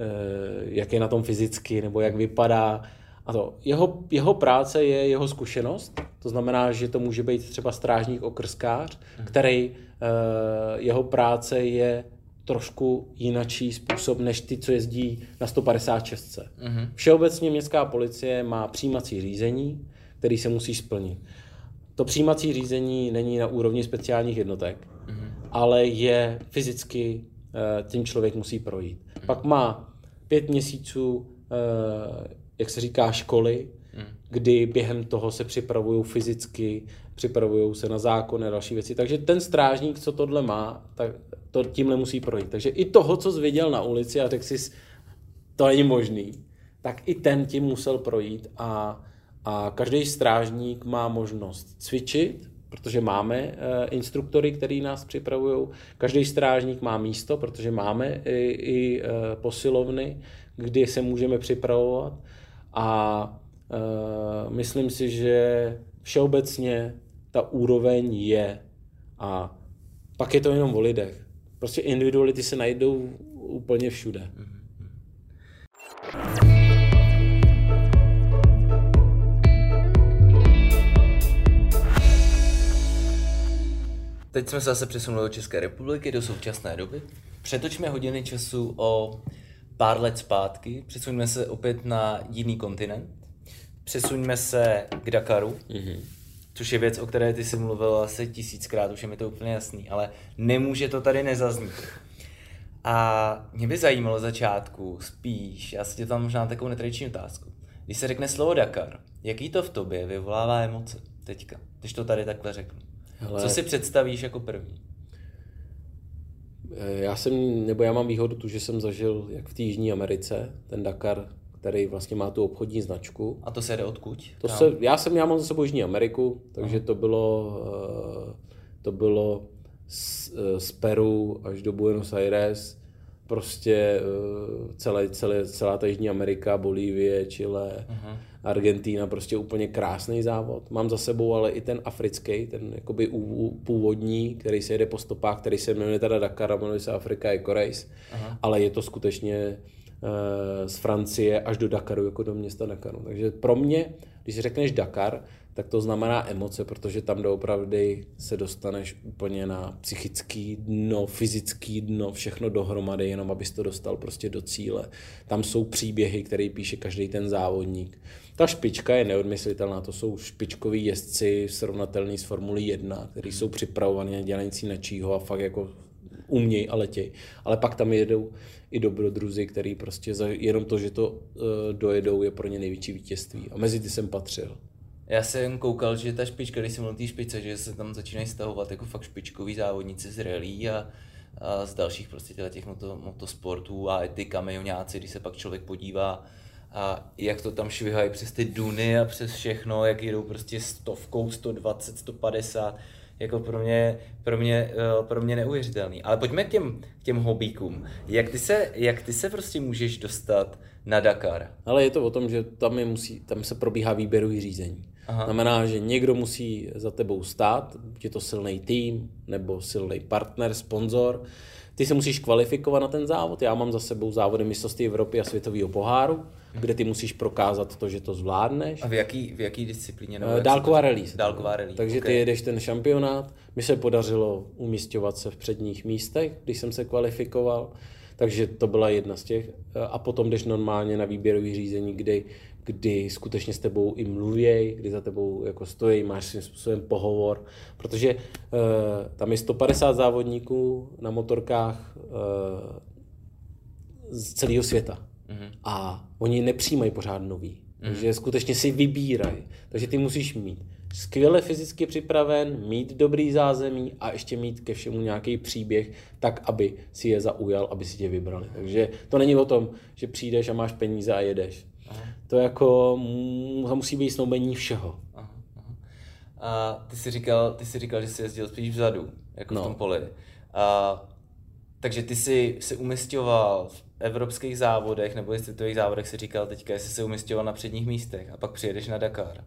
eh, jak je na tom fyzicky, nebo jak vypadá. A to, jeho, jeho práce je jeho zkušenost, to znamená, že to může být třeba strážník okrskář, mhm. který eh, jeho práce je trošku jinačí způsob než ty, co jezdí na 156. Mm-hmm. Všeobecně městská policie má přijímací řízení, který se musí splnit. To přijímací řízení není na úrovni speciálních jednotek, mm-hmm. ale je fyzicky, eh, tím člověk musí projít. Mm-hmm. Pak má pět měsíců, eh, jak se říká, školy, mm. kdy během toho se připravují fyzicky, připravují se na zákony a další věci. Takže ten strážník, co tohle má, tak to tímhle musí projít. Takže i toho, co jsi viděl na ulici a řekl jsi, to není možný, tak i ten tím musel projít a a každý strážník má možnost cvičit, protože máme uh, instruktory, který nás připravují. Každý strážník má místo, protože máme i, i uh, posilovny, kdy se můžeme připravovat. A uh, myslím si, že všeobecně ta úroveň je. A pak je to jenom o lidech. Prostě individuality se najdou úplně všude. Mm-hmm. Teď jsme se zase přesunuli do České republiky, do současné doby. Přetočme hodiny času o pár let zpátky, přesuňme se opět na jiný kontinent, přesuňme se k Dakaru, mm-hmm. Což je věc, o které ty jsi mluvil asi tisíckrát, už je mi to úplně jasný, ale nemůže to tady nezaznít. A mě by zajímalo začátku spíš, já si tě tam možná takovou netradiční otázku. Když se řekne slovo Dakar, jaký to v tobě vyvolává emoce teďka, když to tady takhle řeknu? Hele, Co si představíš jako první? Eh, já jsem, nebo já mám výhodu tu, že jsem zažil jak v té Jižní Americe, ten Dakar, který vlastně má tu obchodní značku. A to se jde odkud? To se, já jsem, já mám za sebou Jižní Ameriku, takže Aha. to bylo, eh, to bylo z, eh, z Peru až do Buenos Aires, prostě celé, celé, celá ta Jižní Amerika, Bolívie, Chile, Aha. Argentína, prostě úplně krásný závod. Mám za sebou ale i ten africký, ten jakoby původní, který se jede po stopách, který se jmenuje teda Dakar a jmenuje se Afrika Eco Race, Aha. ale je to skutečně z Francie až do Dakaru, jako do města Dakaru. Takže pro mě, když řekneš Dakar, tak to znamená emoce, protože tam doopravdy se dostaneš úplně na psychický dno, fyzický dno, všechno dohromady, jenom abys to dostal prostě do cíle. Tam jsou příběhy, které píše každý ten závodník Ta špička je neodmyslitelná, to jsou špičkoví jezdci srovnatelný s Formulí 1, kteří jsou připravovaní, dělající nečího a fakt jako umějí a letějí. Ale pak tam jedou i dobrodruzi, který prostě za, jenom to, že to uh, dojedou, je pro ně největší vítězství. A mezi ty jsem patřil. Já jsem koukal, že ta špička, když jsem byl té špice, že se tam začínají stahovat jako fakt špičkoví závodníci z rally a, a z dalších prostě těch moto, motosportů a ty kamionáci, když se pak člověk podívá, a jak to tam švihají přes ty duny a přes všechno, jak jedou prostě stovkou, 120, 150, jako pro mě, pro mě, eh, pro mě neuvěřitelný. Ale pojďme k těm, k těm hobíkům. Jak ty, se, jak ty se prostě můžeš dostat na Dakar? Ale je to o tom, že tam, je musí, tam se probíhá výběrový řízení. Aha. Znamená, že někdo musí za tebou stát, je to silný tým nebo silný partner, sponzor. Ty se musíš kvalifikovat na ten závod. Já mám za sebou závody mistrovství Evropy a světového poháru kde ty musíš prokázat to, že to zvládneš. A v jaký, v jaký disciplíně? Nebo Dálková release. Dálková release. Takže okay. ty jedeš ten šampionát. Mi se podařilo umístěvat se v předních místech, když jsem se kvalifikoval. Takže to byla jedna z těch. A potom jdeš normálně na výběrový řízení, kdy, kdy skutečně s tebou i mluvěj, kdy za tebou jako stojí, máš svým způsobem pohovor, protože uh, tam je 150 závodníků na motorkách uh, z celého světa. Mm-hmm. A oni nepřijímají pořád nový. Mm-hmm. Takže skutečně si vybírají. Takže ty musíš mít skvěle fyzicky připraven, mít dobrý zázemí a ještě mít ke všemu nějaký příběh, tak aby si je zaujal, aby si tě vybrali. Takže to není o tom, že přijdeš a máš peníze a jedeš. Aha. To jako to musí být snoubení všeho. Aha, aha. A ty jsi říkal, ty jsi říkal, že jsi jezdil spíš vzadu, jako no. v tom poli. A, takže ty jsi se umistoval v evropských závodech nebo světových závodech si říkal teďka, jestli se umistěval na předních místech a pak přijedeš na Dakar.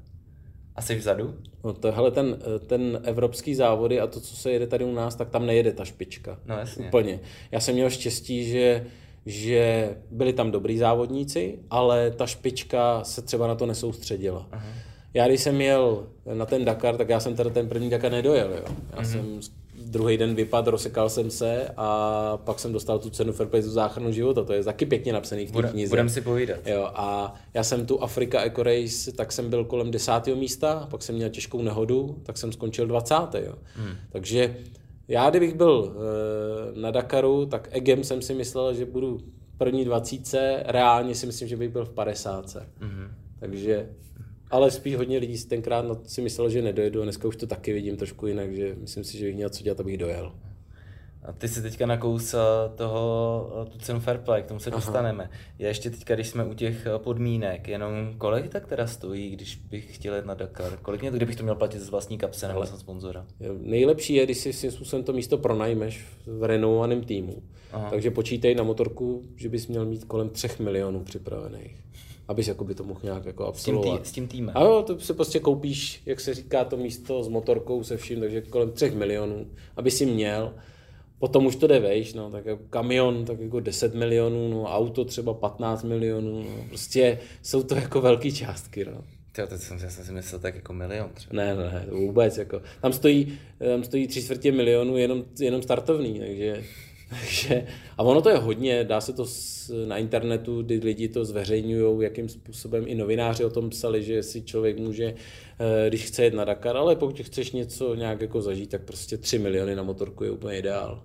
A jsi vzadu? No to, hele, ten, ten evropský závody a to, co se jede tady u nás, tak tam nejede ta špička. No jasně. Úplně. Já jsem měl štěstí, že že byli tam dobrý závodníci, ale ta špička se třeba na to nesoustředila. Aha. Já když jsem jel na ten Dakar, tak já jsem teda ten první Dakar nedojel. Jo. Já mm-hmm. jsem druhý den vypad, rozsekal jsem se a pak jsem dostal tu cenu Fairplay za záchranu života. To je taky pěkně napsaný v té knize. Budem si povídat. Jo, a já jsem tu Afrika Eco Race, tak jsem byl kolem desátého místa, pak jsem měl těžkou nehodu, tak jsem skončil 20. Jo. Hmm. Takže já, kdybych byl e, na Dakaru, tak egem jsem si myslel, že budu první dvacíce, reálně si myslím, že bych byl v 50. Hmm. Takže ale spíš hodně lidí si tenkrát si myslelo, že nedojedu a dneska už to taky vidím trošku jinak, že myslím si, že bych měl co dělat, abych dojel. A ty si teďka nakous toho, tu cenu fair play, k tomu se Aha. dostaneme. Je ještě teďka, když jsme u těch podmínek, jenom kolik tak teda stojí, když bych chtěl jít na Dakar? Kolik mě, kdybych to měl platit z vlastní kapse nebo z sponzora? Nejlepší je, když si svým způsobem to místo pronajmeš v renovovaném týmu. Aha. Takže počítej na motorku, že bys měl mít kolem 3 milionů připravených abys jakoby to mohl nějak jako absolvovat. S tím, tý, s tím týmem. A jo, to se prostě koupíš, jak se říká, to místo s motorkou se vším, takže kolem 3 milionů, aby si měl. Potom už to jde vejš, no, tak jako kamion, tak jako 10 milionů, no, auto třeba 15 milionů, no, prostě jsou to jako velké částky, no. Tyjo, teď jsem, já jsem si myslel tak jako milion třeba. Ne, ne, vůbec, jako, tam stojí, tam stojí tři čtvrtě milionů jenom, jenom startovný, takže takže, a ono to je hodně, dá se to na internetu, kdy lidi to zveřejňují, jakým způsobem i novináři o tom psali, že si člověk může, eh, když chce jet na Dakar, ale pokud chceš něco nějak jako zažít, tak prostě 3 miliony na motorku je úplně ideál.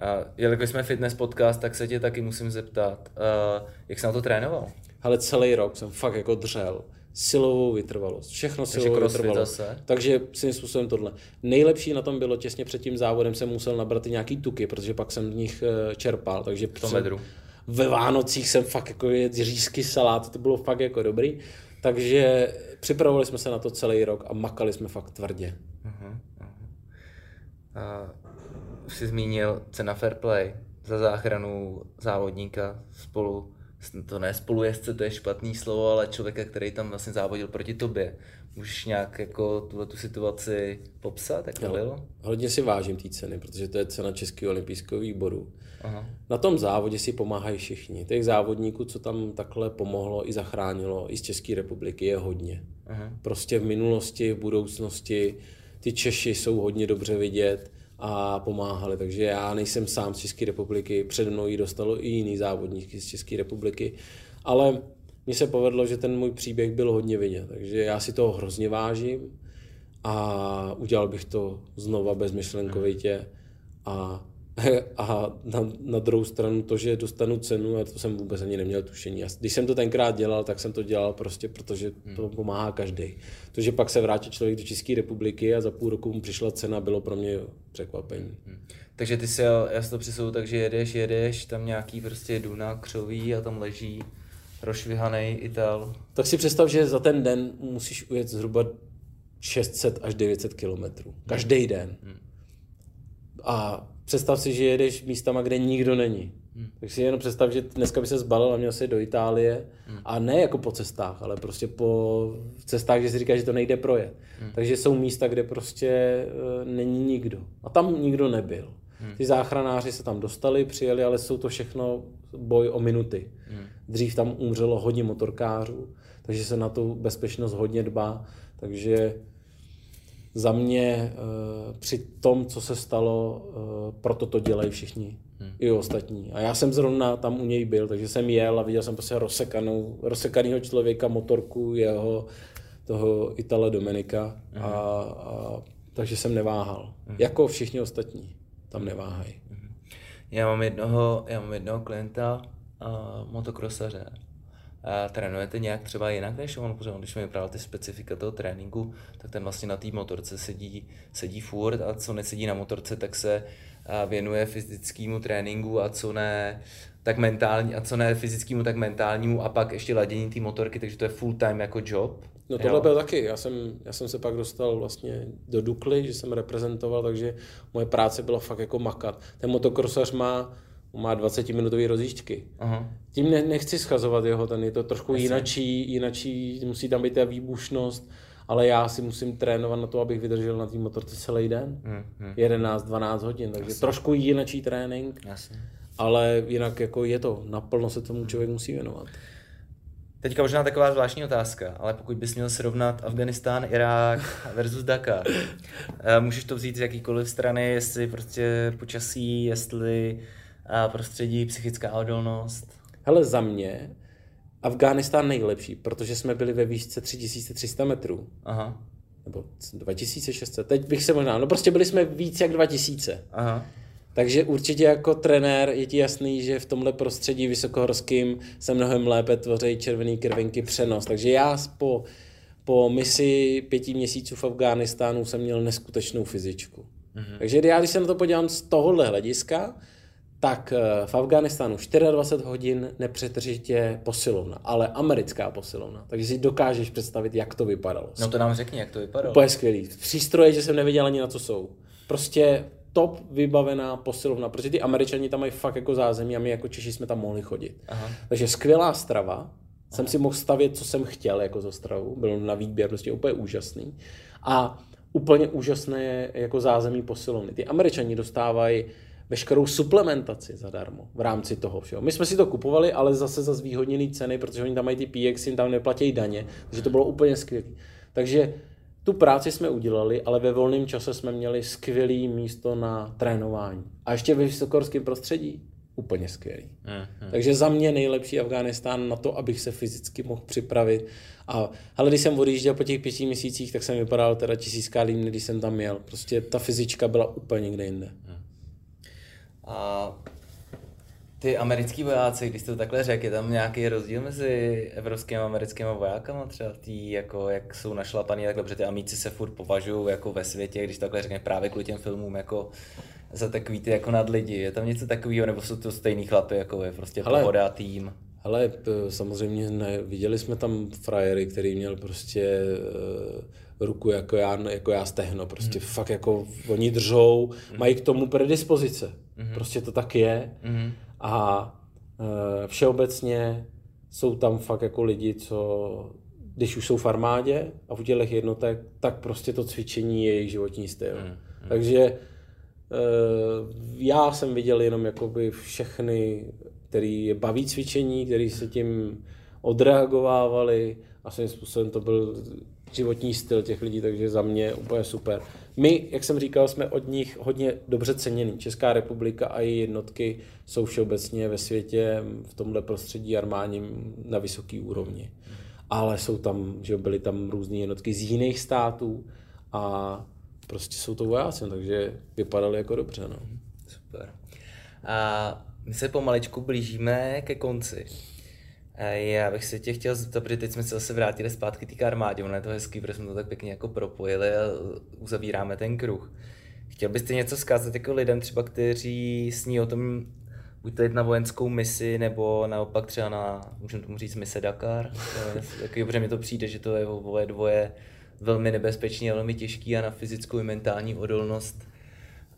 A jelikož jsme fitness podcast, tak se tě taky musím zeptat, uh, jak jsi na to trénoval? Ale celý rok jsem fakt jako dřel silovou vytrvalost. Všechno silovou vytrvalost. Zase. Takže svým způsobem tohle. Nejlepší na tom bylo těsně před tím závodem jsem musel nabrat i nějaký tuky, protože pak jsem v nich eh, čerpal. Takže v tom medru. Ve Vánocích jsem fakt jako jet řízky salát, to bylo fakt jako dobrý. Takže připravovali jsme se na to celý rok a makali jsme fakt tvrdě. Uh-huh, uh-huh. Už jsi zmínil cena Fair Play za záchranu závodníka spolu to ne spolujezdce, to je špatný slovo, ale člověka, který tam vlastně závodil proti tobě. Můžeš nějak jako tuhle tu situaci popsat, jak to no, bylo? Hodně si vážím té ceny, protože to je cena Českého olympijského výboru. Aha. Na tom závodě si pomáhají všichni. Těch závodníků, co tam takhle pomohlo i zachránilo, i z České republiky, je hodně. Aha. Prostě v minulosti, v budoucnosti ty Češi jsou hodně dobře vidět a pomáhali. Takže já nejsem sám z České republiky, před mnou ji dostalo i jiný závodníky z České republiky, ale mně se povedlo, že ten můj příběh byl hodně vidět, takže já si toho hrozně vážím a udělal bych to znova bezmyšlenkovitě a, a na, na druhou stranu to, že dostanu cenu, a to jsem vůbec ani neměl tušení. Když jsem to tenkrát dělal, tak jsem to dělal prostě, protože to pomáhá každý. To, že pak se vrátil člověk do České republiky a za půl roku mu přišla cena, bylo pro mě překvapení. Takže ty si, já si to přisouvu, takže jedeš, jedeš, tam nějaký prostě duna křoví a tam leží rošvihaný Ital. Tak si představ, že za ten den musíš ujet zhruba 600 až 900 kilometrů. Každý den. A představ si, že jedeš místama, kde nikdo není. Tak si jenom představ, že dneska by se zbalil a měl se do Itálie a ne jako po cestách, ale prostě po cestách, že si říká, že to nejde projet. Takže jsou místa, kde prostě e, není nikdo. A tam nikdo nebyl. Ty záchranáři se tam dostali, přijeli, ale jsou to všechno boj o minuty. Dřív tam umřelo hodně motorkářů, takže se na tu bezpečnost hodně dbá. Takže za mě uh, při tom, co se stalo, uh, proto to dělají všichni. Hmm. I ostatní. A já jsem zrovna tam u něj byl, takže jsem jel a viděl jsem prostě rozsekanou, rozsekanýho člověka, motorku jeho, toho Itala Domenika. Hmm. A, a, takže jsem neváhal. Hmm. Jako všichni ostatní. Tam neváhají. Hmm. Já mám jednoho, já mám jednoho klienta, uh, motokrosaře, a trénujete nějak třeba jinak než on, protože on, když mi vyprávěl ty specifika toho tréninku, tak ten vlastně na té motorce sedí, sedí furt a co nesedí na motorce, tak se věnuje fyzickému tréninku a co ne, tak mentální, a co ne fyzickému, tak mentálnímu a pak ještě ladění té motorky, takže to je full time jako job. No tohle byl taky. Já jsem, já jsem se pak dostal vlastně do Dukly, že jsem reprezentoval, takže moje práce byla fakt jako makat. Ten motokrosař má má 20-minutové rozjížďky. Aha. Tím ne, nechci schazovat jeho, ten je to trošku jinačí, jinačí, musí tam být ta výbušnost, ale já si musím trénovat na to, abych vydržel na té motorce celý den. Hmm, hmm. 11-12 hodin, takže Jasně. trošku jinačí trénink. Jasně. Ale jinak jako je to, naplno se tomu člověk musí věnovat. Teďka možná taková zvláštní otázka, ale pokud bys měl srovnat Afganistán, Irák [laughs] versus Dakar, eh, můžeš to vzít z jakýkoliv strany, jestli prostě počasí, jestli prostředí, psychická odolnost? Hele, za mě Afghánistán nejlepší, protože jsme byli ve výšce 3300 metrů. Aha. Nebo 2600. Teď bych se možná, no prostě byli jsme víc jak 2000. Aha. Takže určitě jako trenér je ti jasný, že v tomhle prostředí vysokohorským se mnohem lépe tvoří červený krvinky přenos. Takže já po, po misi pěti měsíců v Afghánistánu jsem měl neskutečnou fyzičku. Mhm. Takže já, když se na to podívám z tohohle hlediska, tak eh, v Afganistánu 24 hodin nepřetržitě posilovna, ale americká posilovna. Takže si dokážeš představit, jak to vypadalo. No to nám řekni, jak to vypadalo. Úplně skvělý. Přístroje, že jsem nevěděl ani na co jsou. Prostě top vybavená posilovna, protože ty američani tam mají fakt jako zázemí a my jako Češi jsme tam mohli chodit. Aha. Takže skvělá strava, Aha. jsem si mohl stavět, co jsem chtěl jako za stravu, byl na výběr prostě úplně úžasný. A úplně úžasné jako zázemí posilovny. Ty američani dostávají veškerou suplementaci zadarmo v rámci toho všeho. My jsme si to kupovali, ale zase za zvýhodněné ceny, protože oni tam mají ty PX, jim tam neplatí daně, takže to bylo úplně skvělé. Takže tu práci jsme udělali, ale ve volném čase jsme měli skvělé místo na trénování. A ještě ve vysokorském prostředí úplně skvělý. Mm-hmm. Takže za mě nejlepší Afghánistán na to, abych se fyzicky mohl připravit. A ale když jsem odjížděl po těch pěti měsících, tak jsem vypadal teda tisícká límny, když jsem tam měl. Prostě ta fyzička byla úplně někde jinde. Mm. A ty americký vojáci, když to takhle řekl, je tam nějaký rozdíl mezi evropskými a americkými vojákama třeba tý, jako jak jsou našlapaný takhle, protože ty amíci se furt považují jako ve světě, když to takhle řekne právě kvůli těm filmům jako za takový ty jako nad lidi. Je tam něco takového, nebo jsou to stejný chlapy, jako je prostě Ale... pohoda, tým? Ale samozřejmě ne, viděli jsme tam frajery, který měl prostě uh, ruku jako já, jako já stehno, prostě hmm. fakt jako oni držou, hmm. mají k tomu predispozice. Mm-hmm. Prostě to tak je. Mm-hmm. A e, všeobecně jsou tam fakt jako lidi, co když už jsou v armádě a v udělech jednotek, tak prostě to cvičení je jejich životní styl. Mm-hmm. Takže e, já jsem viděl jenom jakoby všechny, který je baví cvičení, který se tím odreagovávali a svým způsobem to byl životní styl těch lidí, takže za mě úplně super. My, jak jsem říkal, jsme od nich hodně dobře cenění. Česká republika a její jednotky jsou všeobecně ve světě v tomhle prostředí armádním na vysoký úrovni. Ale jsou tam, že byly tam různé jednotky z jiných států a prostě jsou to vojáci, takže vypadali jako dobře. No. Super. A my se pomalečku blížíme ke konci. Já bych se tě chtěl zeptat, protože teď jsme se zase vrátili zpátky k armádě, ono je to hezký, protože jsme to tak pěkně jako propojili a uzavíráme ten kruh. Chtěl byste něco zkázat jako lidem třeba, kteří sní o tom buď to jít na vojenskou misi, nebo naopak třeba na, můžeme tomu říct, mise Dakar. [laughs] Taky dobře mi to přijde, že to je oboje dvoje velmi nebezpečný a velmi těžký a na fyzickou i mentální odolnost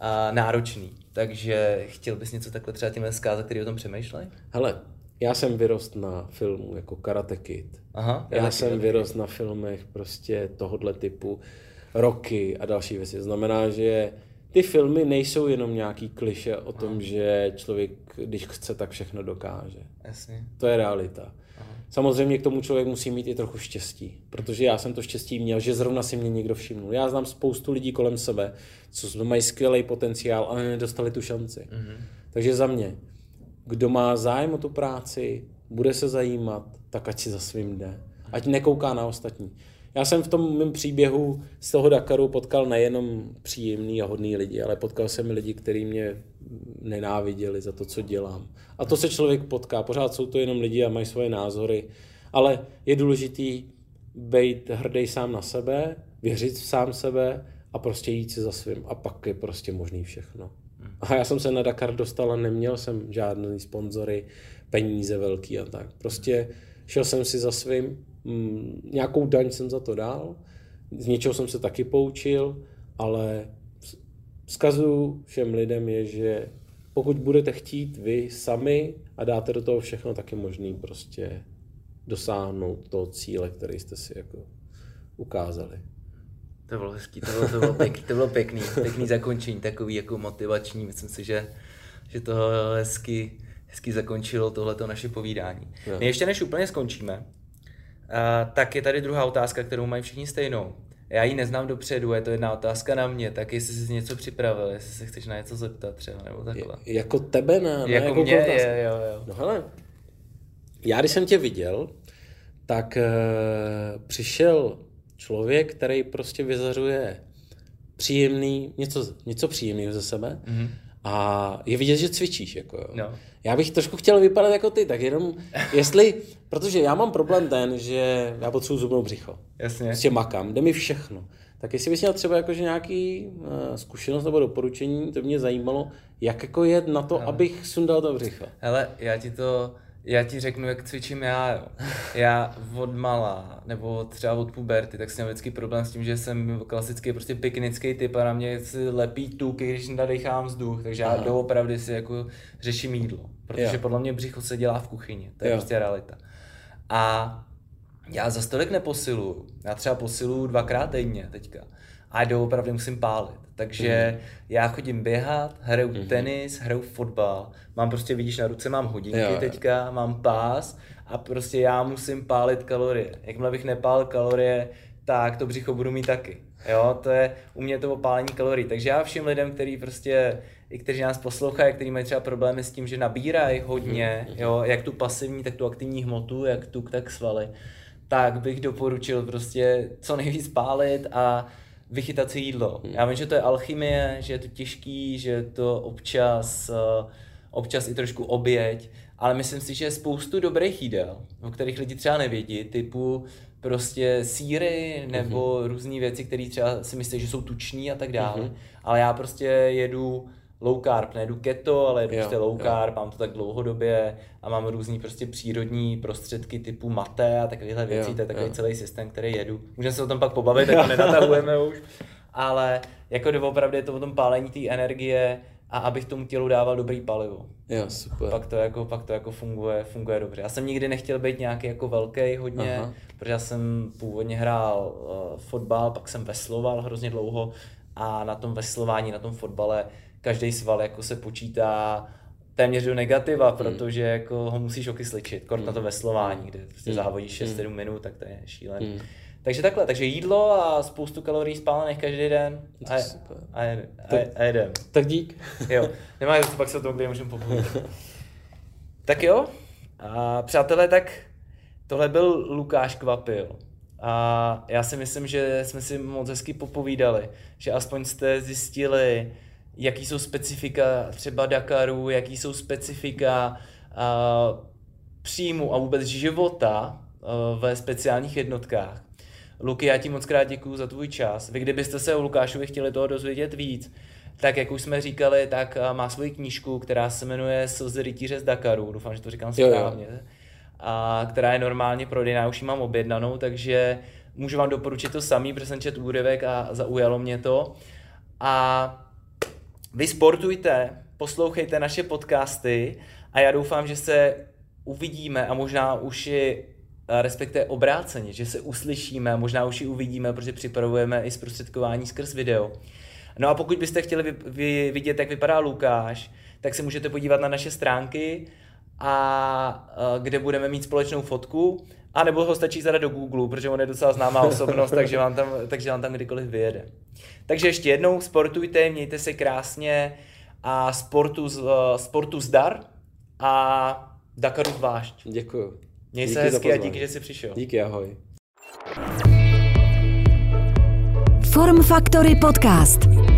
a náročný. Takže chtěl bys něco takhle třeba tím zkázat, který o tom přemýšlej? Hele, já jsem vyrost na filmu jako Karate Kid. Aha, já, jsem vyrost na filmech prostě tohohle typu roky a další věci. Znamená, že ty filmy nejsou jenom nějaký kliše o tom, Aha. že člověk, když chce, tak všechno dokáže. Jasně. To je realita. Aha. Samozřejmě k tomu člověk musí mít i trochu štěstí, protože já jsem to štěstí měl, že zrovna si mě někdo všimnul. Já znám spoustu lidí kolem sebe, co mají skvělý potenciál, ale nedostali tu šanci. Mhm. Takže za mě, kdo má zájem o tu práci, bude se zajímat, tak ať si za svým jde. Ať nekouká na ostatní. Já jsem v tom mém příběhu z toho Dakaru potkal nejenom příjemný a hodný lidi, ale potkal jsem i lidi, kteří mě nenáviděli za to, co dělám. A to se člověk potká. Pořád jsou to jenom lidi a mají svoje názory. Ale je důležitý být hrdý sám na sebe, věřit v sám sebe a prostě jít si za svým. A pak je prostě možný všechno. A já jsem se na Dakar dostal a neměl jsem žádný sponzory, peníze velký a tak. Prostě šel jsem si za svým, mm, nějakou daň jsem za to dal, z něčeho jsem se taky poučil, ale vzkazu všem lidem je, že pokud budete chtít vy sami a dáte do toho všechno, tak je možný prostě dosáhnout toho cíle, který jste si jako ukázali. To bylo hezký, to bylo, to bylo pěkný, to bylo pěkný, pěkný zakončení, takový jako motivační, myslím si, že, že to hezky, hezky zakončilo tohleto naše povídání. No. My ještě než úplně skončíme, uh, tak je tady druhá otázka, kterou mají všichni stejnou. Já ji neznám dopředu, je to jedna otázka na mě, tak jestli jsi něco připravil, jestli se chceš na něco zeptat třeba, nebo takhle. Je, jako tebe na, na jako, jako mě, je, jo, jo. No hele, já když jsem tě viděl, tak uh, přišel člověk, který prostě vyzařuje příjemný, něco, něco příjemného ze sebe mm-hmm. a je vidět, že cvičíš. Jako jo. No. Já bych trošku chtěl vypadat jako ty, tak jenom jestli, protože já mám problém ten, že já potřebuji zubnou břicho. Jasně. Prostě makám, jde mi všechno. Tak jestli bys měl třeba jakože nějaký uh, zkušenost nebo doporučení, to mě zajímalo, jak jako jet na to, Hele. abych sundal to břicho. Hele, já ti to já ti řeknu, jak cvičím já, jo. Já od mala, nebo třeba od puberty, tak jsem měl vždycky problém s tím, že jsem klasický prostě piknický typ a na mě si lepí tuky, když nadechám vzduch, takže Aha. já doopravdy si jako řeším jídlo. Protože jo. podle mě břicho se dělá v kuchyni, to je jo. prostě realita. A já za stolik neposiluju. Já třeba posiluju dvakrát denně teďka. A doopravdy musím pálit. Takže mm. já chodím běhat, hraju mm. tenis, hraju fotbal, mám prostě, vidíš, na ruce mám hodinky jo, teďka, mám pás a prostě já musím pálit kalorie. Jakmile bych nepálil kalorie, tak to břicho budu mít taky. Jo, to je u mě to opálení kalorií. Takže já všem lidem, kteří prostě, i kteří nás poslouchají, kteří mají třeba problémy s tím, že nabírají hodně, mhm. jo, jak tu pasivní, tak tu aktivní hmotu, jak tu, tak svaly, tak bych doporučil prostě co nejvíc pálit a vychytat si jídlo. Hmm. Já vím, že to je alchymie, že je to těžký, že je to občas, eh, občas i trošku oběť, ale myslím si, že je spoustu dobrých jídel, o kterých lidi třeba nevědí, typu prostě síry nebo hmm. různé věci, které třeba si myslí, že jsou tuční a tak dále. Hmm. Ale já prostě jedu low carb, nejedu keto, ale jedu prostě low carb, mám to tak dlouhodobě a mám různý prostě přírodní prostředky typu mate a takovéhle věci, jo, to je takový jo. celý systém, který jedu. Můžeme se o tom pak pobavit, [laughs] tak to nenatahujeme už. Ale jako doopravdy je to o tom pálení té energie a abych tomu tělu dával dobrý palivo. Jo, super. Pak to jako, pak to jako funguje, funguje dobře. Já jsem nikdy nechtěl být nějaký jako velký hodně, Aha. protože já jsem původně hrál uh, fotbal, pak jsem vesloval hrozně dlouho a na tom veslování, na tom fotbale každý sval jako se počítá téměř do negativa, protože jako ho musíš okysličit, kort na to veslování, kde prostě závodíš 6-7 minut, tak to je šílený. Takže takhle, takže jídlo a spoustu kalorií spálených každý den a, a, a, a jedem. Tak dík. [laughs] Jo, nemá pak se o tom, kde můžeme popovídat. [laughs] tak jo, a přátelé, tak tohle byl Lukáš Kvapil. A já si myslím, že jsme si moc hezky popovídali, že aspoň jste zjistili, jaký jsou specifika třeba Dakaru, jaký jsou specifika uh, příjmu a vůbec života uh, ve speciálních jednotkách. Luky, já ti moc krát děkuju za tvůj čas. Vy kdybyste se o Lukášovi chtěli toho dozvědět víc, tak jak už jsme říkali, tak má svoji knížku, která se jmenuje Slzy rytíře z Dakaru, doufám, že to říkám správně, jo, jo. A která je normálně prodejná, už ji mám objednanou, takže můžu vám doporučit to samý, protože jsem čet úryvek a zaujalo mě to. A vy sportujte, poslouchejte naše podcasty a já doufám, že se uvidíme a možná už i respektive obráceně, že se uslyšíme možná už i uvidíme, protože připravujeme i zprostředkování skrz video. No a pokud byste chtěli vy, vy, vidět, jak vypadá Lukáš, tak se můžete podívat na naše stránky, a, a kde budeme mít společnou fotku, a nebo ho stačí zadat do Google, protože on je docela známá osobnost, takže vám tam, takže vám tam kdykoliv vyjede. Takže ještě jednou, sportujte, mějte se krásně a sportu, sportu zdar a Dakaru zvlášť. Děkuju. Měj díky se hezky a díky, že jsi přišel. Díky, ahoj. Form Factory Podcast.